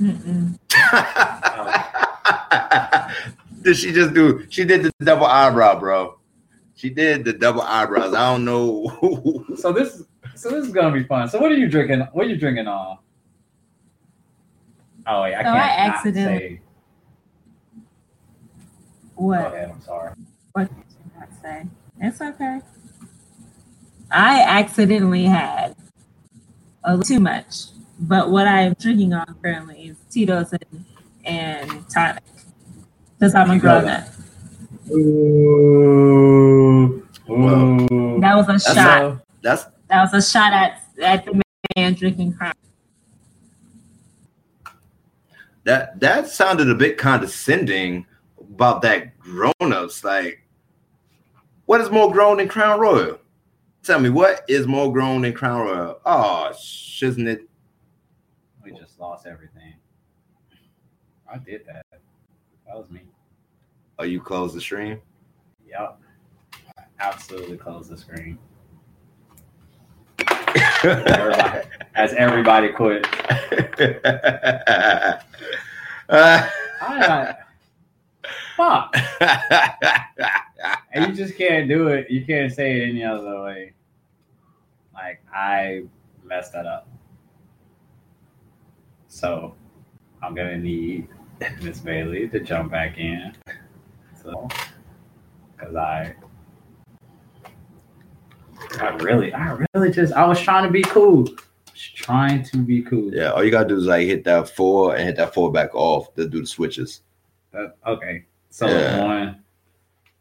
Mm-mm. did she just do? She did the double eyebrow, bro. She did the double eyebrows. I don't know. So this, so this is gonna be fun. So what are you drinking? What are you drinking on? Oh wait, I oh, So can't. I accidentally- say. Go What? ahead. I'm sorry. What did you not say? It's okay. I accidentally had a little too much, but what I'm drinking on currently is Tito's and, and tonic because I'm a grown up. Ooh, ooh. That was a That's shot. That's That was a shot at at the man drinking crown. that. That sounded a bit condescending about that grown-ups. Like, what is more grown than Crown Royal? Tell me, what is more grown than Crown Royal? Oh, shouldn't it? We just lost everything. I did that. That was me. Oh, you close the stream. Yep. I absolutely closed the screen. Everybody, as everybody quit. I, fuck. And you just can't do it. You can't say it any other way. Like I messed that up. So I'm gonna need Miss Bailey to jump back in. So because I I really I really just I was trying to be cool. Trying to be cool. yeah, all you gotta do is like hit that four and hit that four back off to do the switches. That- okay. So Yeah. one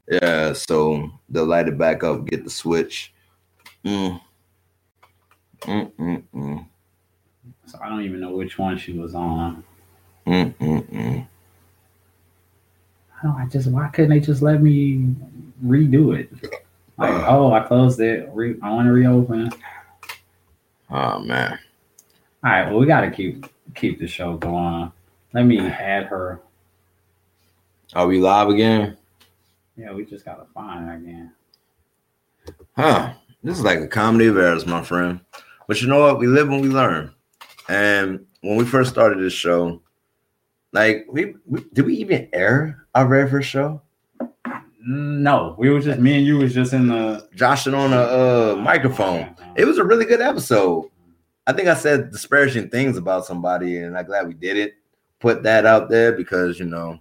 Yeah, so they'll light it back up, get the switch. Mm. Mm, mm, mm. So I don't even know which one she was on. Mm, mm, mm. I don't. I just why couldn't they just let me redo it? Like, oh, I closed it. Re, I want to reopen. Oh man. All right. Well, we got to keep keep the show going. Let me add her. Are we live again? Yeah, we just gotta find her again. Huh. This is like a comedy of errors, my friend. But you know what? We live and we learn. And when we first started this show, like we, we did we even air our very first show? No, we was just me and you was just in the Joshing on a uh, microphone. It was a really good episode. I think I said disparaging things about somebody, and I'm glad we did it. Put that out there because you know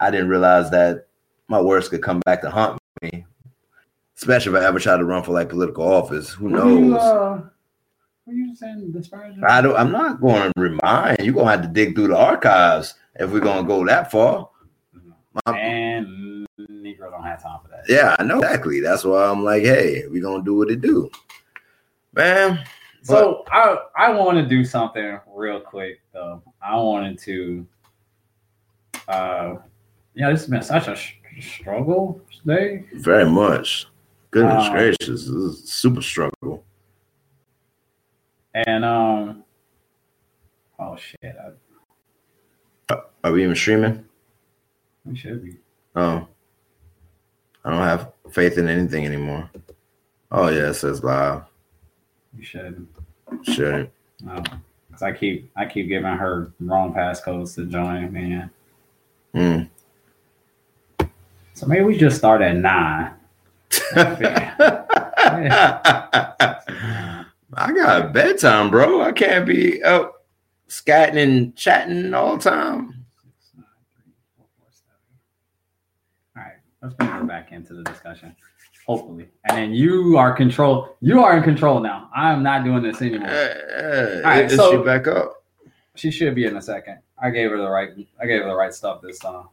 I didn't realize that my words could come back to haunt me, especially if I ever try to run for like political office. Who Were you, knows? Were you saying disparaging? I don't. I'm not going to remind. You're gonna have to dig through the archives if we're gonna go that far. My- And Negro don't have time for that. yeah, I know exactly. That's why I'm like, hey, we're gonna do what it do, man. So I I want to do something real quick though. I wanted to, uh, yeah, this has been such a sh- struggle today. Very much. Goodness Uh, gracious, this is a super struggle. And um, oh shit, I, Are we even streaming? we should be. Oh, I don't have faith in anything anymore. Oh yeah, it says live. You should. Shouldn't. No, because I keep I keep giving her wrong passcodes to join, man. Hmm. So maybe we just start at nine. I got bedtime, bro. I can't be up scatting and chatting all the time. All right, let's bring her back into the discussion. Hopefully, and then you are control. You are in control now. I am not doing this anymore. Uh, right, is so- she back up? She should be in a second. I gave her the right. I gave her the right stuff this time.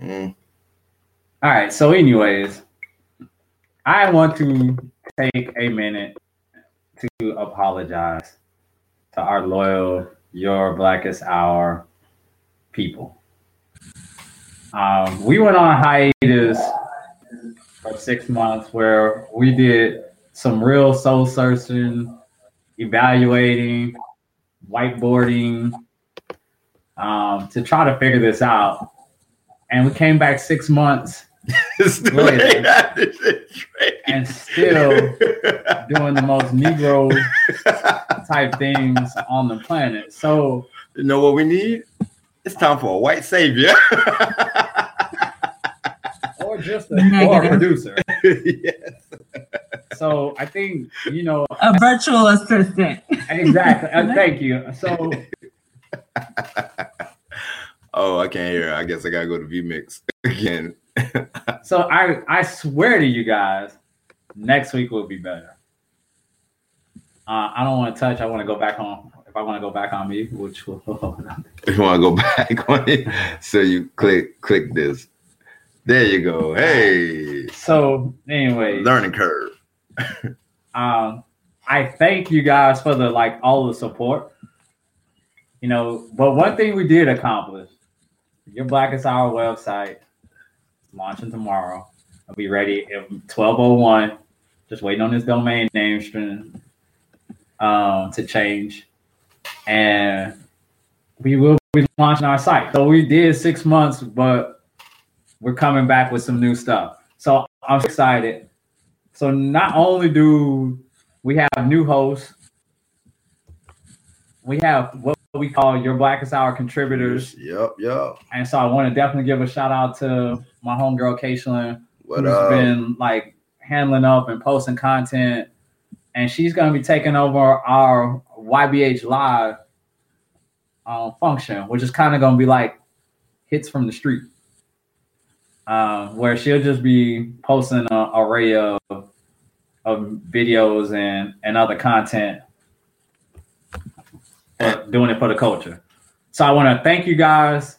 Mm. All right. So, anyways, I want to take a minute to apologize to our loyal Your Blackest Hour people. Um, we went on hiatus for six months where we did some real soul searching, evaluating, whiteboarding um, to try to figure this out. And we came back six months It's the Look at way that is straight. And still doing the most Negro type things on the planet. So You know what we need? It's time for a white savior. or just a, or a producer. yes. So I think you know A virtual assistant. exactly. Uh, thank you. So Oh, I can't hear. I guess I gotta go to VMix again. so I I swear to you guys, next week will be better. Uh, I don't want to touch. I want to go back on. If I want to go back on me, which will If you want to go back on it, so you click click this. There you go. Hey, so anyway, learning curve. um, I thank you guys for the like all the support. You know, but one thing we did accomplish, your Blackest Hour website launching tomorrow. I'll be ready at twelve oh one. Just waiting on this domain name string um, to change, and we will be launching our site. So we did six months, but we're coming back with some new stuff. So I'm excited. So not only do we have new hosts, we have what we call your Blackest Hour contributors. Yep, yep. And so I want to definitely give a shout out to my homegirl Kaishlin, What who's up? been like handling up and posting content. And she's gonna be taking over our YBH Live um, function, which is kind of gonna be like hits from the street. Uh, where she'll just be posting an array of of videos and, and other content doing it for the culture. So I want to thank you guys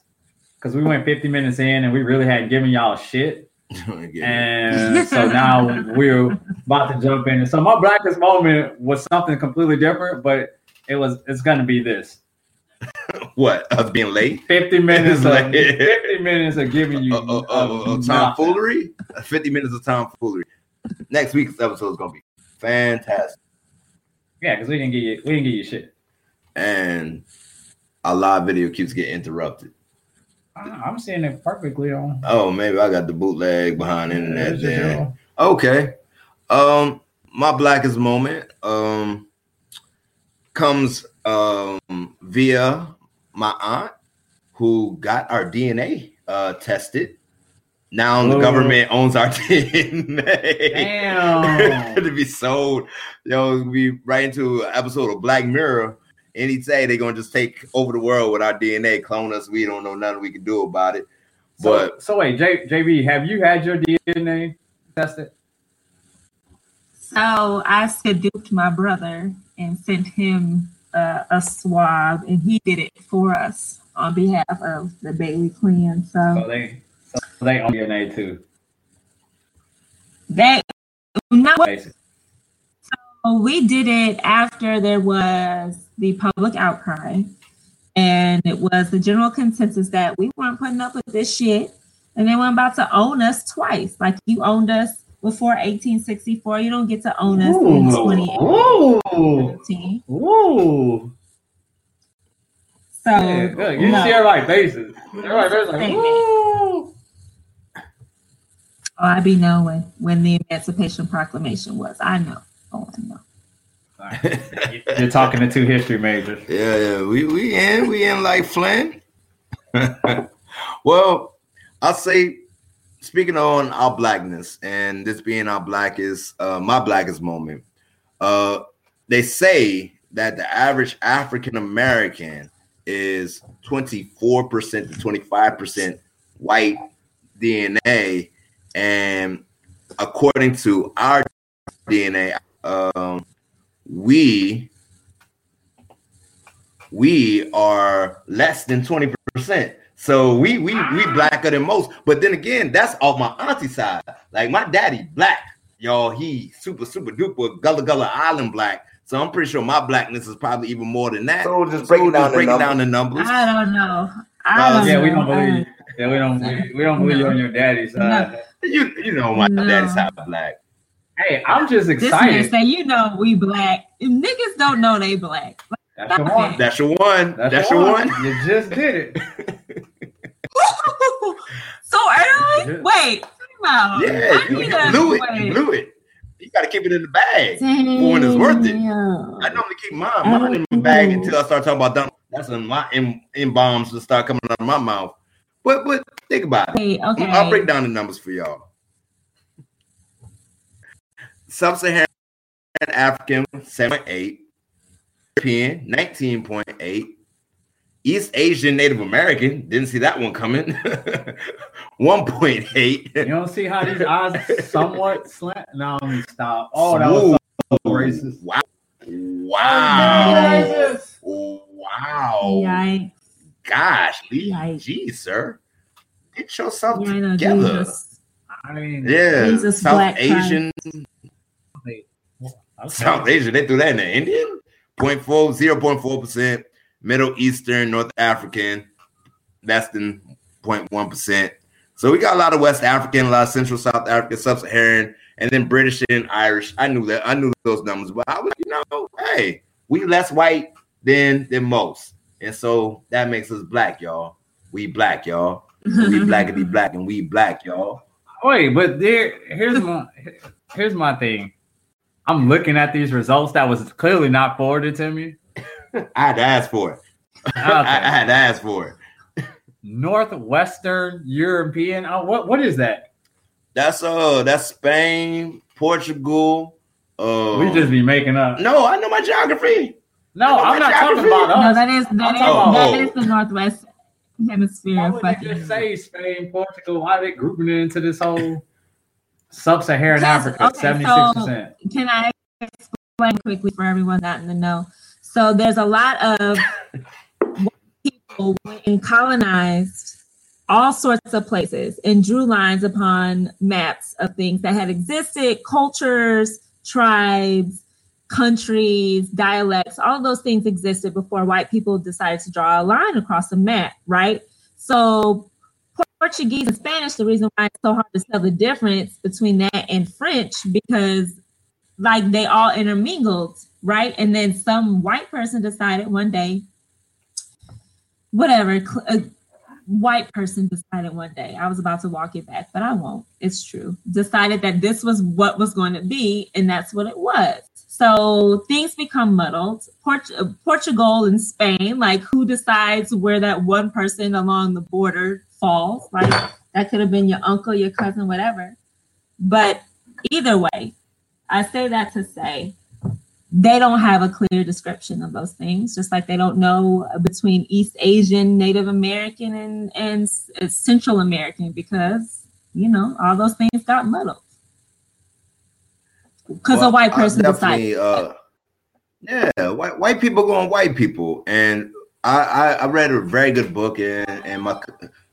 because we went 50 minutes in and we really hadn't given y'all shit. And so now we're about to jump in. So my blackest moment was something completely different, but it was it's gonna be this. what? of being late? 50 minutes of 50 minutes of giving you uh, uh, uh, tomfoolery? 50 minutes of tomfoolery. Next week's episode is gonna be fantastic. Yeah, because we didn't get you we didn't get you shit. And our live video keeps getting interrupted. I'm seeing it perfectly on Oh, maybe I got the bootleg behind internet It's just, there. you know, Okay. Um, my blackest moment um comes um via my aunt who got our DNA uh tested. Now the government owns our DNA. Damn. to be sold. Yo, we right into an episode of Black Mirror. Any day they're gonna just take over the world with our DNA, clone us. We don't know nothing we can do about it. But so wait, J, JB, have you had your DNA tested? So I seduced my brother and sent him uh, a swab, and he did it for us on behalf of the Bailey clan. So So they so they own DNA too, that not basically. we did it after there was the public outcry, and it was the general consensus that we weren't putting up with this shit, and they were about to own us twice. Like you owned us before 1864, you don't get to own us in 2018. Ooh, ooh. So Yeah. You no. see everybody faces. Everybody faces like, ooh. Oh, I be knowing when the Emancipation Proclamation was. I know. Oh, I know. You're talking to two history majors. Yeah, yeah, we we in we in like Flynn. well, I'll say, speaking on our blackness and this being our blackest, uh, my blackest moment. Uh, they say that the average African American is twenty four percent to twenty five percent white DNA, and according to our DNA, um, we we are less than 20%. So we we we blacker than most. But then again, that's off my auntie side. Like my daddy black, y'all. He super super duper Gullah Gullah Island black. So I'm pretty sure my blackness is probably even more than that. So just breaking down the breaking numbers. down the numbers. I don't know. I Uh, don't Yeah, know. we don't believe. Yeah, we don't. We, we don't believe you on your daddy's side. You you know my No. daddy's side black. Hey, I'm just This man excited. say, you know, we black. If niggas don't know they black. That's your one. That's your one. That's, That's, your your one. one. You just did it. so early? Wait, time out. Yeah, I you, need you blew it. wait. You blew it. You gotta keep it in the bag. when it's worth it. I normally keep mine, mine in the bag oh. until I start talking about Donald. That's when my in, in bombs will start coming out of my mouth. But but think about it. Okay, okay. I'll break down the numbers for y'all. Sub-Saharan African 7.8, European 19.8, East Asian Native American didn't see that one coming. 1.8. You don't see how these eyes somewhat slant? No, let me stop. Oh, that was so racist. Wow. Wow. Wow. Yikes. Gosh, Lee. Yikes. Geez, sir. Get yourself Yeah, I know, together. Jesus. I mean, Yeah. Jesus, South Black Asian. okay. South Asia, They threw that in the Indian. 0.4, 0.4%. Middle Eastern, North African, less than 0.1%. So we got a lot of West African, a lot of Central South African, Sub-Saharan, and then British and Irish. I knew that. I knew those numbers, but I was, you know, hey, we less white than than most, and so that makes us black, y'all. We black, y'all. We blackity black, and we black, y'all. Wait, but there, here's my here's my thing. I'm looking at these results that was clearly not forwarded to me. I had to ask for it. I, I had to ask for it. Northwestern European. Oh, what what is that? That's uh, that's Spain, Portugal. Uh, We just be making up. no, I know my geography. No, I know I'm my not talking geography. about No, us. that is that is, talking that about- is the Northwest Hemisphere. Why would they just say Spain, Portugal? Why are they grouping it into this whole sub-Saharan Africa? okay, so- Seventy-six percent. Can I explain quickly for everyone not in the know? So there's a lot of white people went and colonized all sorts of places and drew lines upon maps of things that had existed, cultures, tribes, countries, dialects, all those things existed before white people decided to draw a line across the map, right? So Portuguese and Spanish, the reason why it's so hard to tell the difference between that and French, because like they all intermingled, right? And then some white person decided one day, whatever, a white person decided one day, I was about to walk it back, but I won't. It's true. Decided that this was what was going to be, and that's what it was. So things become muddled. Port- uh, Portugal and Spain, like who decides where that one person along the border falls? Like that could have been your uncle, your cousin, whatever. But either way, I say that to say they don't have a clear description of those things, just like they don't know between East Asian, Native American, and and Central American because you know all those things got muddled because Well, a white person decided. Uh, yeah, white white people going white people, and I, I I read a very good book, and and my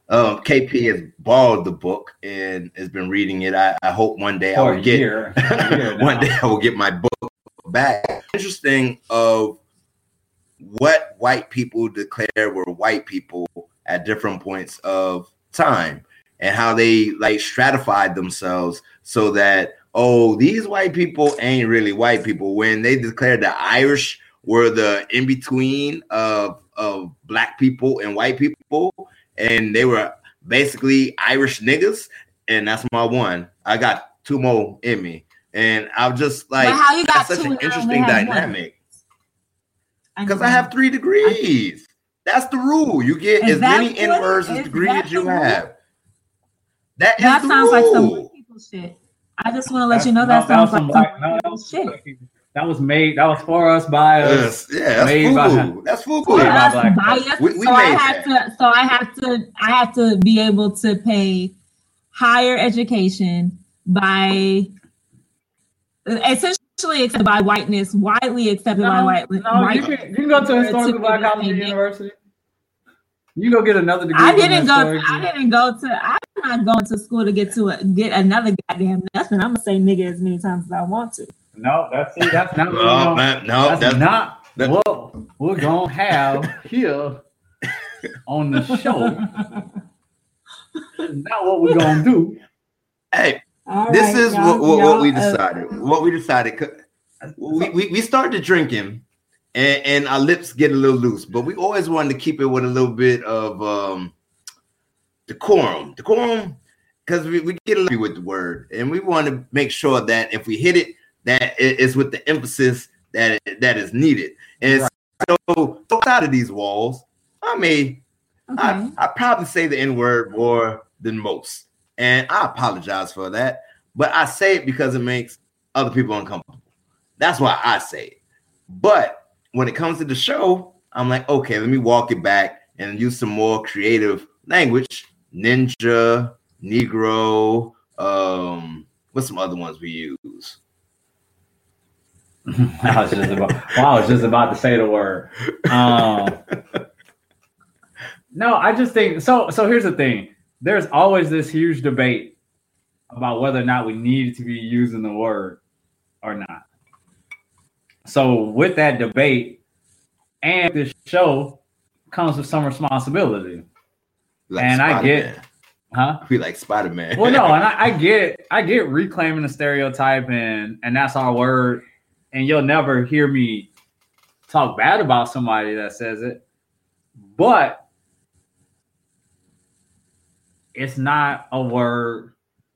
um KP has borrowed the book and has been reading it. I, I hope one day I will get year. Year one day I will get my book back. Interesting of what white people declare were white people at different points of time and how they like stratified themselves so that oh these white people ain't really white people when they declared the Irish were the in between of of black people and white people and they were basically Irish niggas and that's my one. I got two more in me and I'm just like but how you got that's such two an and I only interesting dynamic because I have three degrees. That's the rule. You get Is as many what- inverse as degrees as you the rule? have. That is That the sounds like some white people shit. I just want to let That's- you know that no, sounds was like some some white- no, white people was shit. That was made. That was for us by us. Yes, yeah, that's Made by- FUBU. That's For FUBU. Made by us, black biased, We- we so I made have to. So I have to. I have to be able to pay higher education by essentially accepted by whiteness, widely accepted by No, white. no, white you can, you can go to to historical black college the university. You go get another degree. I didn't go. historic- I didn't go to. I'm not going to school to get to a, get another goddamn nothing. I'm gonna say nigga as many times as I want to. No, that's see, that's not. what we're No, gonna- man, no, that's, that's not that- what we're gonna have here on the show. That's not what we're gonna do. hey, All this right, is y'all- what, what, what we y'all, uh, decided. what we decided. We, we, we started drinking and, and our lips get a little loose, but we always wanted to keep it with a little bit of um decorum. Decorum, because we, we get a little with the word, and we want to make sure that if we hit it, that it is with the emphasis that that is needed. And So outside of these walls, I Okay. I, I probably say the N word more than most. And I apologize for that. But I say it because it makes other people uncomfortable. That's why I say it. But when it comes to the show, I'm like, okay, let me walk it back and use some more creative language. Ninja, Negro, um, what's some other ones we use? I was just about. Well, I was just about to say the word. Um, no, I just think so. So here's the thing: there's always this huge debate about whether or not we need to be using the word or not. So with that debate and this show comes with some responsibility, Like And I get- huh? we like Spider Man. well, no, and I, I get I get reclaiming the stereotype and and that's our word, and you'll never hear me talk bad about somebody that says it, but it's not a word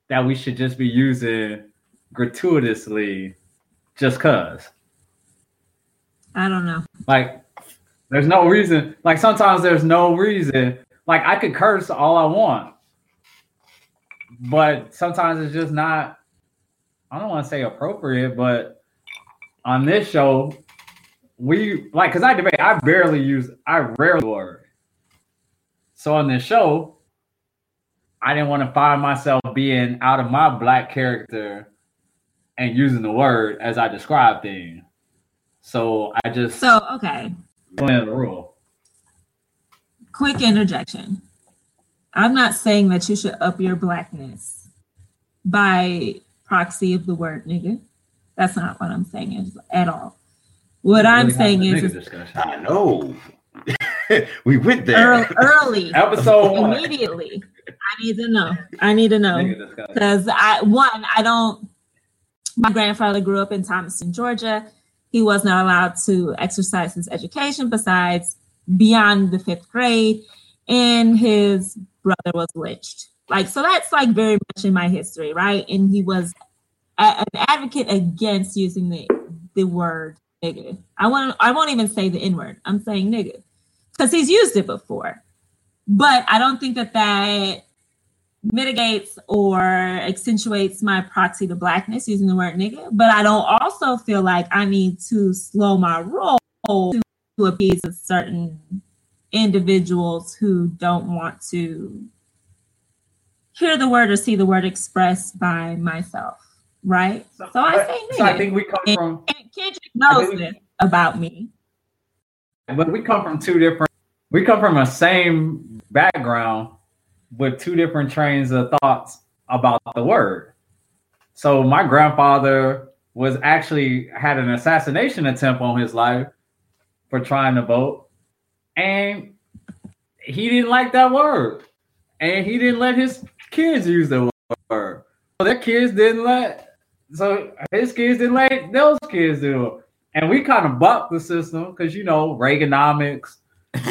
that we should just be using gratuitously just cause. I don't know. Like, there's no reason. Like sometimes there's no reason. Like I could curse all I want, but sometimes it's just not. I don't want to say appropriate, but on this show, we like because I debate. I barely use. I rarely word. So on this show, I didn't want to find myself being out of my black character and using the word as I describe things. So I just So, okay, went the rule. quick interjection. I'm not saying that you should up your blackness by proxy of the word nigga. That's not what I'm saying is- at all. What I'm Really saying is, is. I know. we went there. early, early episode immediately. I need to know. I need to know. Because I one I don't. My grandfather grew up in Thomaston, Georgia. He was not allowed to exercise his education besides beyond the fifth grade, and his brother was lynched. Like so, that's like very much in my history, right? And he was an advocate against using the the word nigga. I want I won't even say the n word. I'm saying nigga because he's used it before, but I don't think that that mitigates or accentuates my proxy to blackness using the word nigga, but I don't also feel like I need to slow my roll to, to appease a certain individuals who don't want to hear the word or see the word expressed by myself, right? So I say So I think we come from, And Kendrick knows this about me. but we come from two different. We come from a same background with two different trains of thoughts about the word. So my grandfather was actually had an assassination attempt on his life for trying to vote, and he didn't like that word, and he didn't let his kids use the word. So their kids didn't let. So his kids didn't let those kids do it, and we kind of bucked the system because you know Reaganomics,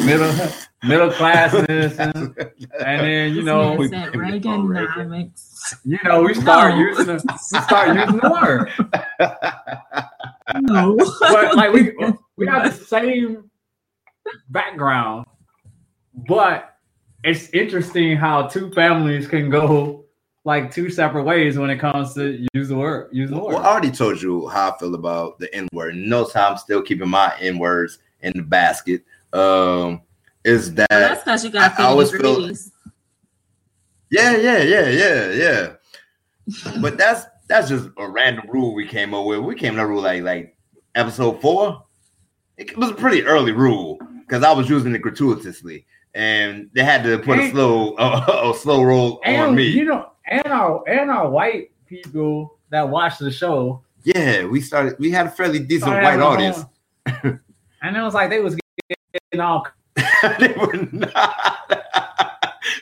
middle middle classes, and, and then you know we- man Reaganomics. you know we start No. using the, we start using the word. No. but like we we have the same background, but it's interesting how two families can go like two separate ways when it comes to use the word. Use the Well, word. I already told you how I feel about the N word. No time, still keeping my N words in the basket. Um, is that Well, that's because you got I- I always 50 feel- yeah, yeah, yeah, yeah, yeah. but that's that's just a random rule we came up with. We came up with rule like like episode four. It was a pretty early rule because I was using it gratuitously, and they had to put a slow a, a slow roll on me. you know, and our and our white people that watch the show, yeah, we started. We had a fairly decent white audience. and it was like they was getting all they were not.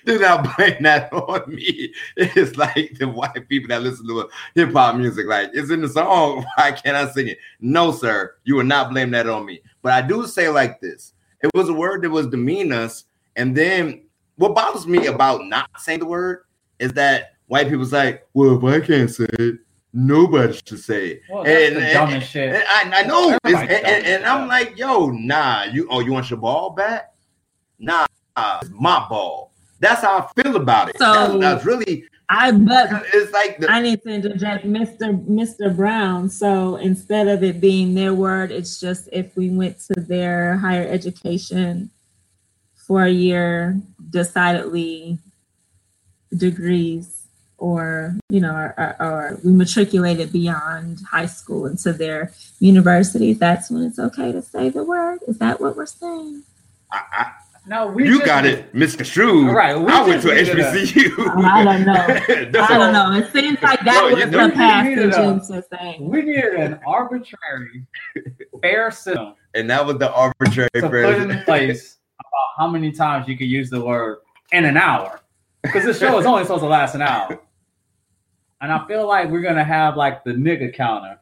Do not blame that on me. It's like the white people that listen to hip hop music. Like it's in the song. Why can't I sing it? No, sir. You will not blame that on me. But I do say like this. It was a word that was demean us. And then what bothers me about not saying the word is that white people's like, well, if I can't say it, nobody should say it. Well, that's And- the and- dumbest shit. And I, I know. It's, and and, and I'm like, yo, nah, you oh, you want your ball back? Nah, it's my ball. That's how I feel about it. So- that's, that's really I but it's like the, I need to interject, Mr. Mr. Brown. So instead of it being their word, it's just if we went to their higher education for a year, decidedly degrees, or you know, or, or, or we matriculated beyond high school into their universities. That's when it's okay to say the word. Is that what we're saying? I, No, we you just- got it misconstrued. Right, we I went to needed a- HBCU. I don't know. I don't know. It seems like that No, was the you passage needed a- into saying. We needed an arbitrary, fair system And that was the arbitrary to put in place about how many times you could use the word in an hour. Because this show is only supposed to last an hour. And I feel like we're gonna have like the nigga counter.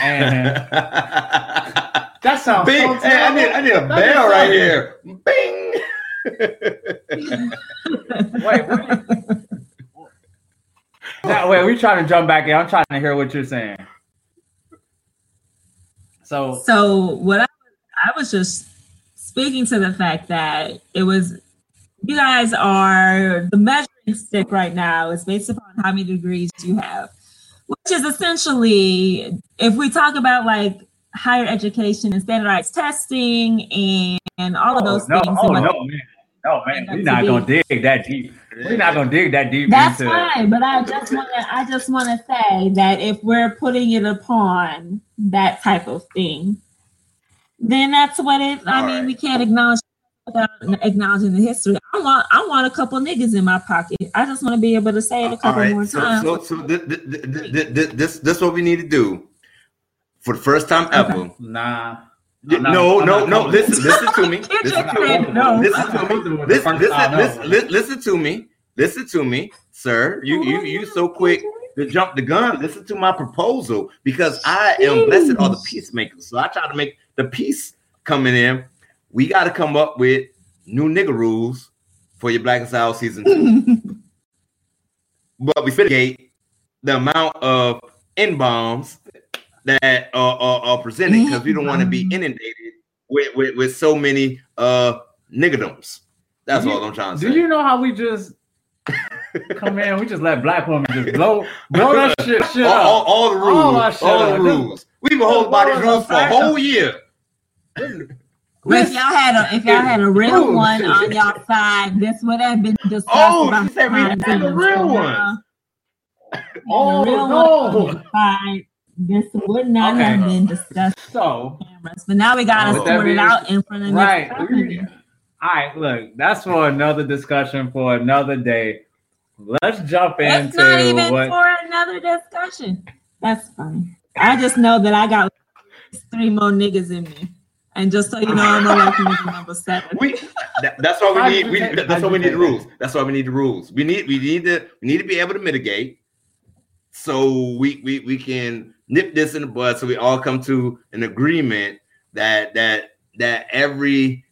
And that sounds Bing. so Hey, I need, I need a That bell right something. here. Bing. Wait, wait. Now, wait, we trying to jump back in. I'm trying to hear what you're saying. So So what I, I was just speaking to the fact that it was you guys are the measuring stick right now is based upon how many degrees you have, which is essentially if we talk about like higher education and standardized testing and, and all of oh, those oh, no, things. oh no, man, no, man, we're not gonna dig that deep. We're not gonna dig that deep That's into. fine, but I just want to I just want to say that if we're putting it upon that type of thing, then that's what it. I All mean, right. we can't acknowledge without acknowledging the history. I want I want a couple niggas in my pocket. I just want to be able to say it a couple right, more so, times. so, so this, this, this, this, what we need to do for the first time ever. Nah. Y- I'm not- no, I'm no, no. Listen, listen to me. Listen to me. no. Listen to me. comfortable Listen, listen, listen, listen to me. Listen to me, sir. You, you, you so quick to jump the gun. Listen to my proposal because I am blessed are the peacemakers. So I try to make the peace coming in. We got to come up with new nigga rules for your Blackest Hour season two. but we mitigate the amount of N bombs that are, are, are presented because we don't want to be inundated with, with, with so many uh niggerdoms. That's Do you- all I'm trying to say. Do you know how we just come in? We just let black women just blow blow that shit, shit all, all, up. all the rules, All all, the rules. We've been holding by these rules for a whole year. If y'all had a if y'all had a real one on y'all side, this would have been discussed. Oh, she said we had a oh, real one. Oh, no. one side, This would not Okay. have been discussed So cameras, but now we gotta Oh. Sort it out in front of the right. All right, look, that's for another discussion for another day. Let's jump It's into not even what for another discussion. That's funny. I just know that I got three more niggas in me. And just so you know, I'm election nigga number seven. We that, that's why we need we, that's why we need rules. That's why we need the rules. We need we need to we need to be able to mitigate so we we we can nip this in the bud so we all come to an agreement that that that every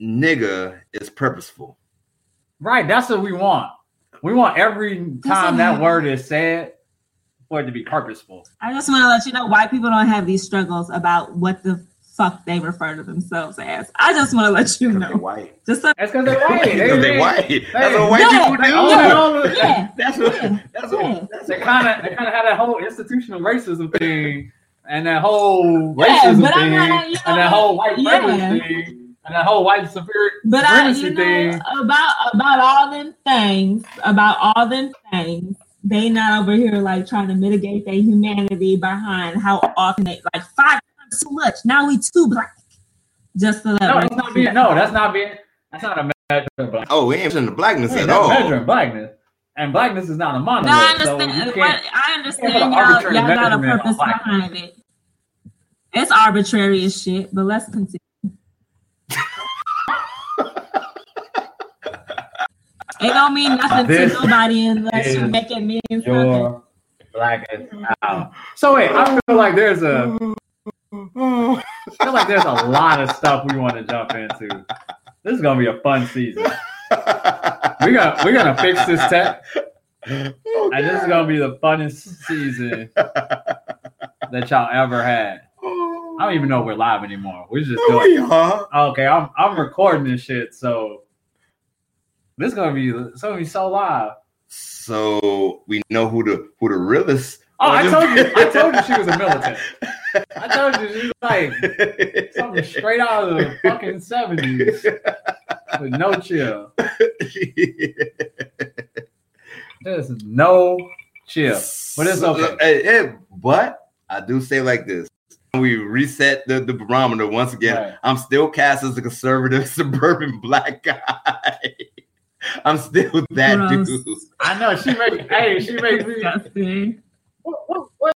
nigga is purposeful. right, that's what we want. We want every time that word is said for it to be purposeful. I just want to let you know why people don't have these struggles about what the fuck they refer to themselves as. I just want to let you know. white. Just so That's because they're white. Because they white. That's what white Yeah, people They do. own it all. yeah, That's what Yeah. that's Yeah. what that's They kind of they kind of had that whole institutional racism thing and that whole racism but I'm thing not, you and that whole white yeah. privilege thing and that whole white superior But I, supremacy you know, thing. about about all them things, about all them things, they not over here like trying to mitigate their humanity behind how often they like five times too much. Now we too black. Just to let No, that's not being. No, that's not being. That's not a measure of blackness. Oh, we ain't in the blackness Hey, at that's all. measuring blackness, and blackness is not a monolith. No, I so understand. you what. I understand put y'all, arbitrary y'all got a purpose behind it. It's arbitrary as shit, but let's continue. it don't mean nothing This to nobody unless you is make it mean something. Your blackness out. So wait, I feel like there's a. I feel like there's a lot of stuff we want to jump into. This is gonna be a fun season. We're gonna we're gonna fix this tech. And this is gonna be the funnest season that y'all ever had. I don't even know if we're live anymore. We're just Oh, doing. Okay, I'm I'm recording this shit, so this is gonna be it's gonna be so live. So we know who the who the realest. Oh, I told you, I told you she was a militant. I told you she was like something straight out of the fucking seventies with no chill. There's no chill. But it's okay. eh, eh, but I do say like this. We reset the, the barometer once again. Right. I'm still cast as a conservative suburban black guy. I'm still that Gross. dude. I know she make hey she makes me what what what, what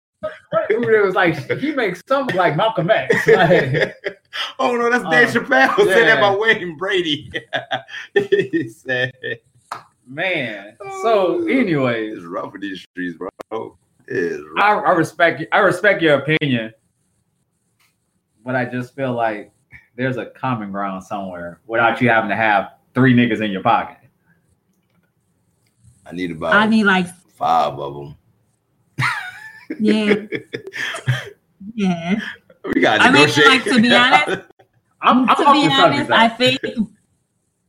it was like he makes something like Malcolm X. Like, Oh no, that's Dave Um, Chappelle said that about Wayne Brady. he said man. So anyway, it's rough with these streets, bro. It's rough. I, I respect I respect your opinion, but I just feel like there's a common ground somewhere without you having to have three niggas in your pocket. I need about I need like five of them. Yeah, yeah. We got I mean, like, to be honest, I'm, I'm to be honest, subject. I think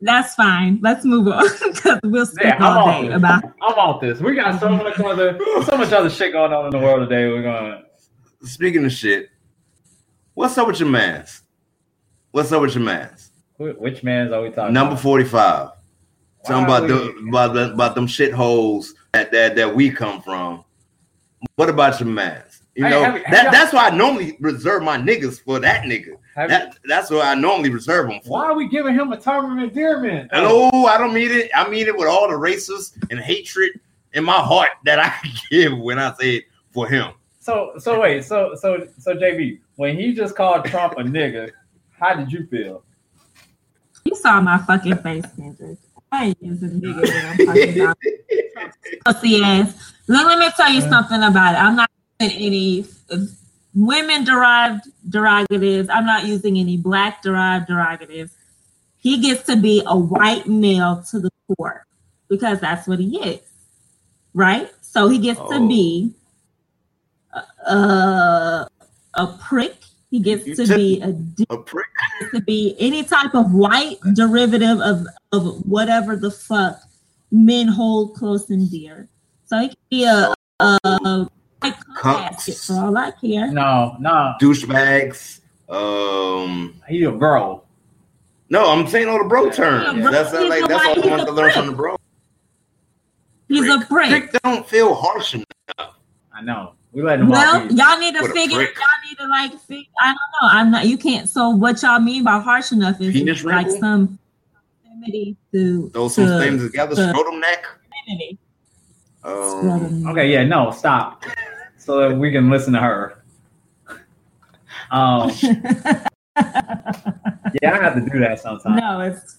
that's fine. Let's move on because we'll speak Yeah, all day this. about. I'm off this. We got so much other so much other shit going on in the world today. We're gonna Speaking of shit, what's up with your mans? What's up with your mans? wh- which man's are we talking Number 45. Talking about are the, about, the, about them shitholes that, that that we come from. What about your mans? You Hey, know, have have that, y'all- that's why I normally reserve my niggas for that nigga. That that's what I normally reserve them for. why are we giving him a term of endearment? Hello, I don't mean it. I mean it with all the racist and hatred in my heart that I give when I say it for him. So so wait, so so so JB, when he just called Trump a nigga, how did you feel? You saw my fucking face, Kendrick. I ain't using nigga when I'm talking about pussy ass. Let, let me tell you something about it. I'm not using any women derived derogatives. I'm not using any black derived derogatives. He gets to be a white male to the core because that's what he is, right? So he gets Oh. to be a, a prick. He gets You to be a dick A prick. to be any type of white derivative of, of whatever the fuck men hold close and dear. So it could be a, a, a white for all I care. No, no, douchebags. Um, he a bro. no, I'm saying all the bro terms. Yeah, that's not like that's all I want to learn from the bro. He's a prick. Prick don't feel harsh enough. I know. We let him Well, walk. y'all need to What figure. prick. Y'all need to like. Fig- I don't know. I'm not. You can't. So what y'all mean by harsh enough is Penis like wrinkle? some proximity to Those some to things together. to- Scrotum neck. proximity. Um, Okay, yeah, no, stop. So that we can listen to her. Um, yeah, I have to do that sometimes. no, it's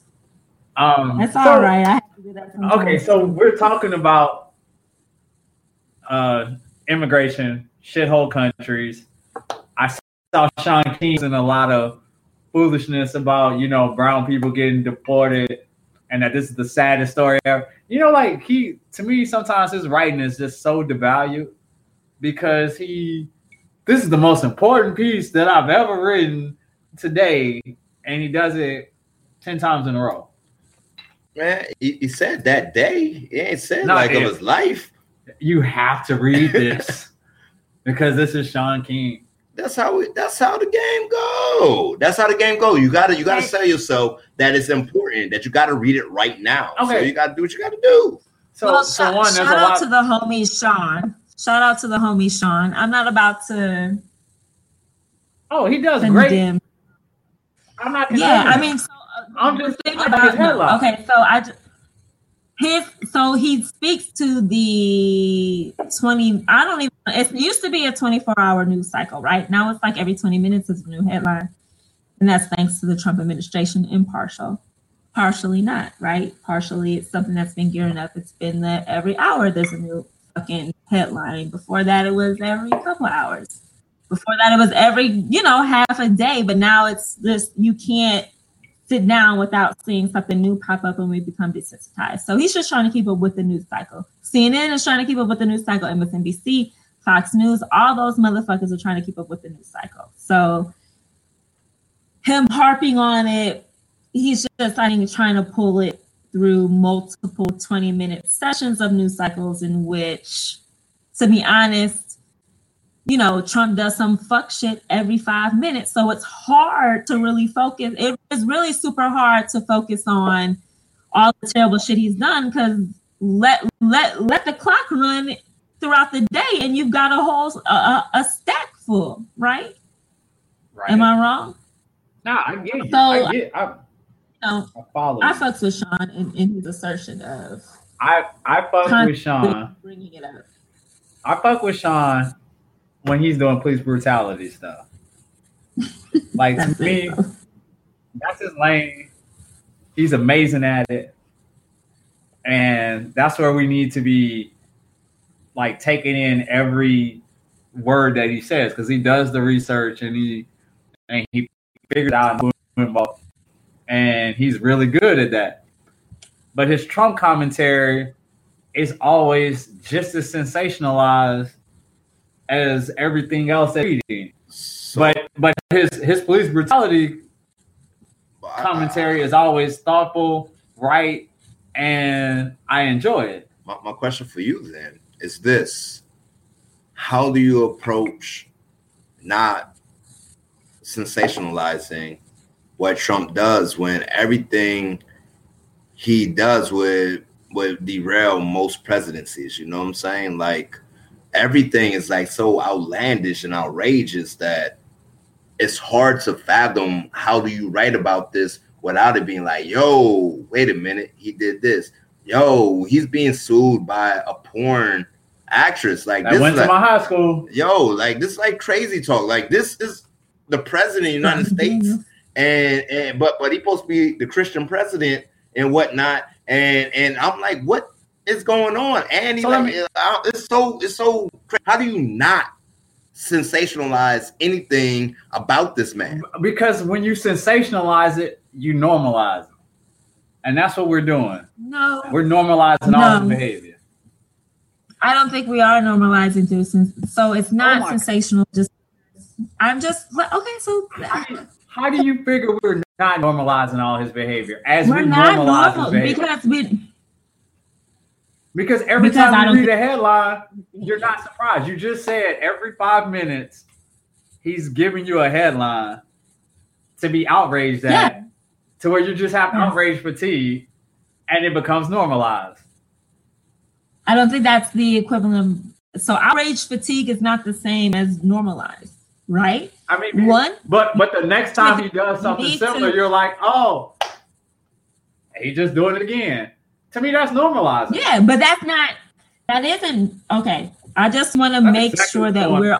Um, it's so- all right. I have to do that. Sometimes. Okay, so we're talking about uh, immigration, shithole countries. I saw Shaun King's in a lot of foolishness about you know brown people getting deported, and that this is the saddest story ever. You know, like he to me sometimes his writing is just so devalued because he this is the most important piece that I've ever written today, and he does it ten times in a row. man, he, he said that day. He ain't said like it, of his life. you have to read this because this is Shaun King. That's how it, that's how the game go. That's how the game go. You gotta you gotta Right. sell yourself that it's important that you gotta read it right now. Okay. So you gotta do what you gotta do. So, well, so shout, one, shout a out lot. to the homie Shaun. Shout out to the homie Shaun. I'm not about to oh, he does great. I'm not. Yeah, condemning I mean, so uh, I'm just- thinking about his okay. So I ju- his so he speaks to the 20. I don't even. It used to be a 24 hour news cycle, right? Now it's like every 20 minutes is a new headline, and that's thanks to the Trump administration. Impartial, partially not, right? Partially, it's something that's been gearing up. It's been that every hour there's a new fucking headline. Before that, it was every couple hours. Before that, it was every you know half a day. But now it's this, you can't sit down without seeing something new pop up and we become desensitized. So he's just trying to keep up with the news cycle. CNN is trying to keep up with the news cycle, MSNBC, Fox News, all those motherfuckers are trying to keep up with the news cycle. So him harping on it, he's just I think trying to pull it through multiple 20 minute sessions of news cycles in which, to be honest, you know, Trump does some fuck shit every five minutes. So it's hard to really focus. It is really super hard to focus on all the terrible shit he's done because let let let the clock run throughout the day and you've got a whole a, a stack full, right? Right. Am I wrong? Nah, I get you. So, I get. I, No, I follow. I you. fucks with Shaun in, in his assertion of I I fuck with Shaun. bringing it up. I fuck with Shaun when he's doing police brutality stuff. Like to me, that's his lane. He's amazing at it. And that's where we need to be like taking in every word that he says because he does the research and he and he figured out and he's really good at that. But his Trump commentary is always just as sensationalized as everything else that he's reading. So, But but his his police brutality I- commentary is always thoughtful, right, and I enjoy it. my, my question for you then is this. How do you approach not sensationalizing what trump does when everything he does would would derail most presidencies? You know what i'm saying? Like everything is like so outlandish and outrageous that it's hard to fathom how do you write about this without it being like yo wait a minute he did this yo, he's being sued by a porn actress. Like I this went is to like, my high school. yo, like this is like crazy talk. Like this is the president of the United States, and and but but he's supposed to be the Christian president and whatnot. And and I'm like, what is going on? And he So like, me- uh, it's so it's so. cra- How do you not sensationalize anything about this man? Because when you sensationalize it, you normalize it. And that's what we're doing. No, We're normalizing all No. his behavior. I don't think we are normalizing through sens- so it's not Oh my- sensational. Just I'm just like, okay. So How do you, how do you figure we're not normalizing all his behavior as we're we normalize normal his behavior? because we Because every Because time don't you read a headline, you're not surprised. You just said every five minutes, he's giving you a headline to be outraged at, Yeah. To where you just have outrage fatigue, and it becomes normalized. I don't think that's the equivalent. Of, so outrage fatigue is not the same as normalized, right? I mean, One, but but the next time he does something similar, too. you're like, oh, he just doing it again. To me, that's normalized. yeah, but that's not. That isn't okay. I just want to make exactly sure that we're.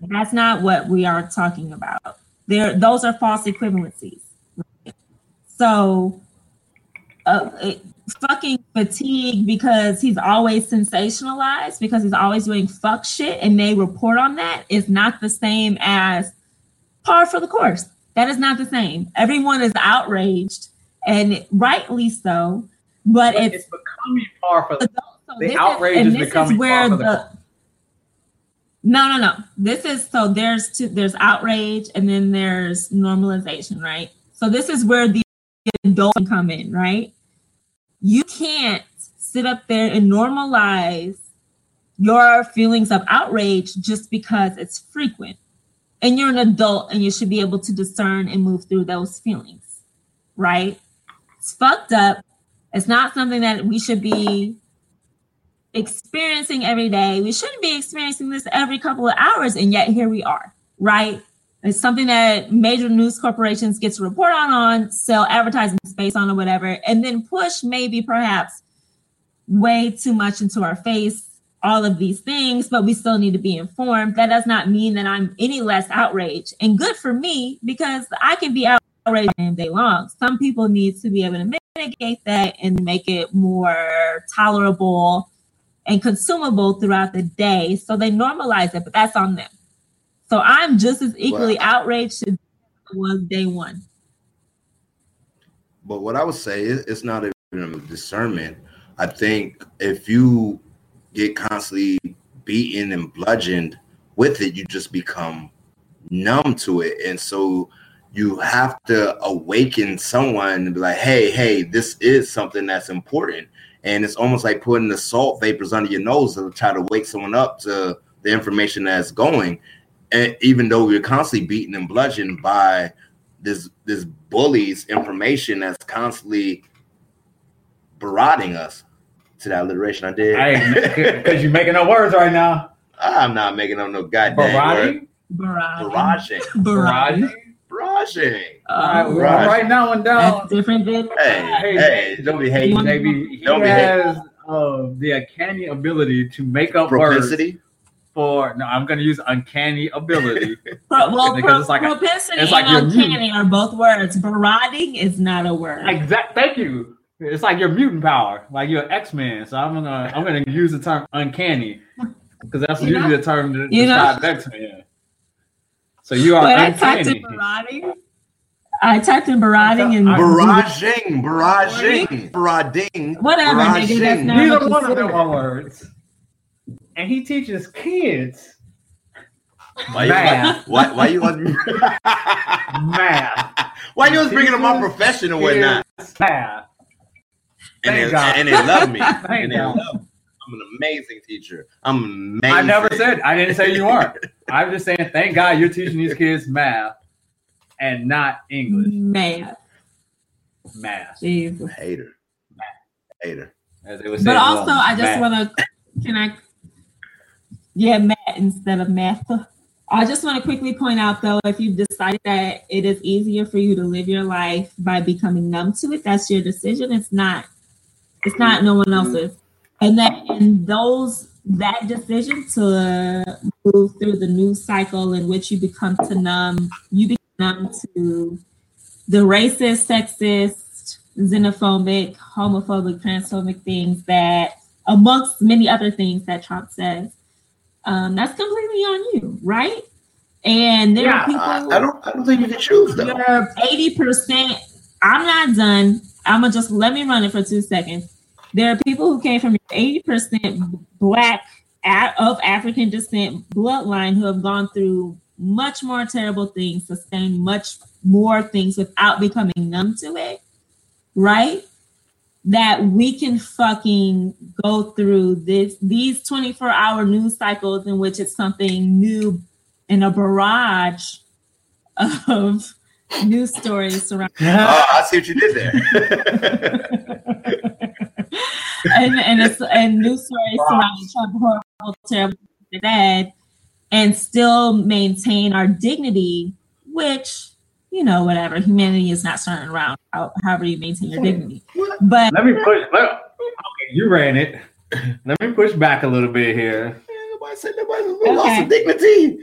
That's not what we are talking about. There, those are false equivalencies. So, uh, it, fucking fatigue because he's always sensationalized because he's always doing fuck shit, and they report on that is not the same as par for the course. That is not the same. Everyone is outraged, and rightly so. But But it's it's becoming par for the. so The outrage is this becoming where part of the- the no no no this is so there's two there's outrage and then there's normalization right so this is where the adult come in right you can't sit up there and normalize your feelings of outrage just because it's frequent and you're an adult and you should be able to discern and move through those feelings right it's fucked up it's not something that we should be experiencing every day. We shouldn't be experiencing this every couple of hours, and yet here we are, right? It's something that major news corporations get to report on, on sell advertising space on, or whatever, and then push maybe perhaps way too much into our face all of these things, but we still need to be informed. That does not mean that I'm any less outraged, and good for me because I can be outraged all day long. Some people need to be able to mitigate that and make it more tolerable and consumable throughout the day. So they normalize it, but that's on them. So I'm just as equally Wow. outraged as I was day one. but what I would say is it's not even a discernment. I think if you get constantly beaten and bludgeoned with it, you just become numb to it. And so you have to awaken someone and be like, hey, hey, this is something that's important. And it's almost like putting the salt vapors under your nose to try to wake someone up to the information that's going. And even though we're constantly beaten and bludgeoned by this this bully's information that's constantly barraging us to that alliteration I did. Because you're making up words right now. I'm not making up no goddamn word. Barraging? Barraging. Barraging. Barraging. Barraging. Uh, we're Right. writing that one down. that's different than Hey, Hey, hey, don't be hating. You Maybe he Don't be has uh, the uncanny ability to make up words Propensity. For. No, I'm going to use uncanny ability. Well, Because pro, it's like a- propensity it's like and you're uncanny are both words. Barraging is not a word. exact. Thank you. It's like your mutant power, like you're X Men. So I'm gonna I'm gonna use the term uncanny because that's You usually know- the term to you know- describe X Men. So you are when I typed in uncanny. I typed in barraging and Barraging. Barraging. Barraging. Whatever, nigga, that's barraging. not- Neither one of them are words. And he teaches kids Why you, Math. why, why you want math. Why you was bringing them up professional profession and whatnot? Math. And they, Thank God. and they love me. Thank and they God. love me. I'm an amazing teacher. I'm amazing. I never said I didn't say you aren't. I'm just saying thank God you're teaching these kids math and not English. math. Math. Jesus. hater. Hater. As they would say. But also, Rome, I just want to can I? Yeah, math instead of math. I just want to quickly point out though, if you've decided that it is easier for you to live your life by becoming numb to it, that's your decision. It's not. It's not no one mm-hmm. else's. And that and those that decision to move through the news cycle in which you become to numb, you become numb to the racist, sexist, xenophobic, homophobic, transphobic things that, amongst many other things that Trump says, um, that's completely on you, right? And there Yeah, are people. I, I don't. I don't think you can choose though. You're eighty percent. I'm not done. I'm gonna just let me run it for two seconds. There are people who came from eighty percent black of African descent bloodline who have gone through much more terrible things, sustained much more things without becoming numb to it, right? That we can fucking go through this these 24 hour news cycles in which it's something new in a barrage of news stories surrounding Oh, I see what you did there. and and it's and news stories surrounding Trump horrible, terrible that, and still maintain our dignity, which you know, whatever. Humanity is not starting around how, however you maintain your dignity. But Let me push. Let, okay, you ran it. Let me push back a little bit here. nobody said nobody lost Okay. of dignity.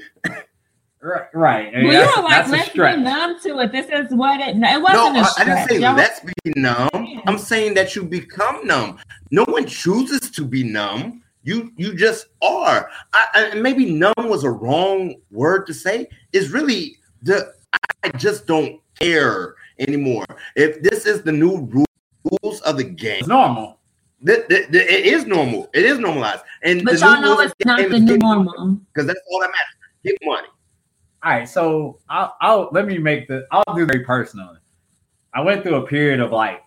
Right, right. well, you that's, were like, let's be numb to it. This is what it. No, it wasn't a I, I stretch. didn't say Y'all- let's be numb. Yeah. I'm saying that you become numb. No one chooses to be numb. You you just are. I, I, and maybe numb was a wrong word to say. It's really the I just don't care anymore. If this is the new rules of the game, It's normal. th- th- th- it is normal. It is normalized. And But y'all know it's not the new normal. because that's all that matters. Get money. All right, so I'll, I'll let me make the. I'll do very personal. I went through a period of like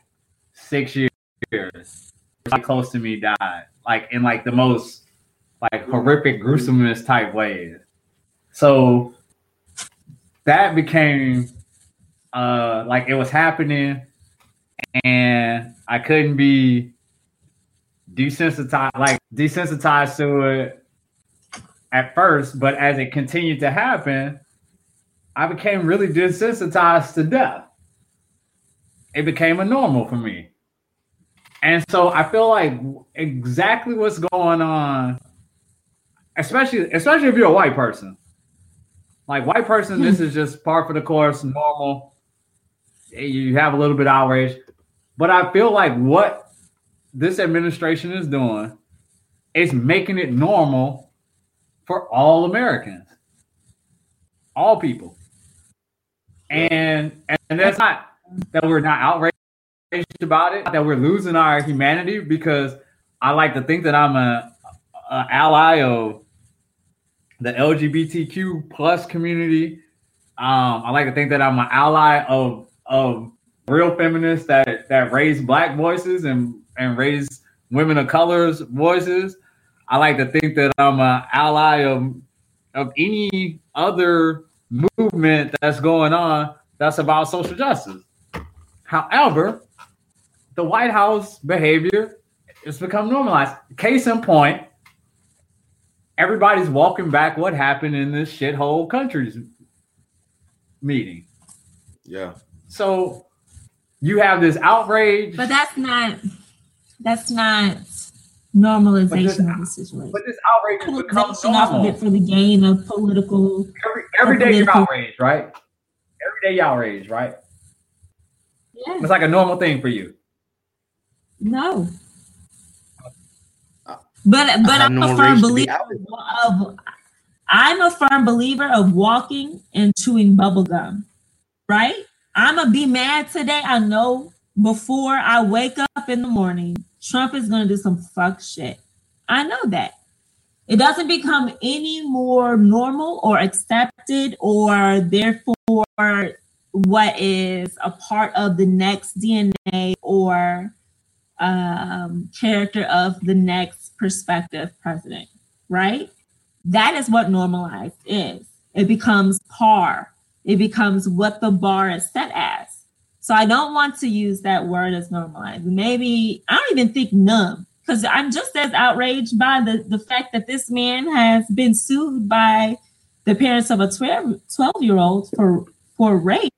six years. Like close to me died, like in like the most like horrific, gruesomeness type ways. So that became uh like it was happening, and I couldn't be desensitized, like desensitized to it at first, but as it continued to happen, I became really desensitized to death. It became a normal for me. And so I feel like exactly what's going on, especially especially if you're a white person. Like white person, this is just par for the course, normal. You have a little bit of outrage. But I feel like what this administration is doing is making it normal for all Americans, all people. And and that's not that we're not outraged about it that we're losing our humanity because I like to think that I'm a, a ally of the LGBTQ plus community. Um, I like to think that I'm an ally of of real feminists that that raise black voices and and raise women of colors voices. I like to think that I'm an ally of of any other movement that's going on that's about social justice. However, the White House behavior has become normalized. Case in point, everybody's walking back what happened in this shithole country's meeting. Yeah. So you have this outrage. But that's not that's not normalization of the situation. But this outrage has become of normal. it for the gain of political. Every, every day you're outraged, right? Every day you're outraged, right? Yeah. It's like a normal thing for you. No. But but I'm a firm rage to be believer of, I'm a firm believer of walking and chewing bubble gum. Right? I'ma be mad today. I know before I wake up in the morning, Trump is gonna do some fuck shit. I know that. It doesn't become any more normal or accepted or therefore what is a part of the next DNA or um, character of the next prospective president, right? That is what normalized is. It becomes par. It becomes what the bar is set as. So I don't want to use that word as normalized. Maybe I don't even think numb because I'm just as outraged by the, the fact that this man has been sued by the parents of a 12, 12 year old for, for rape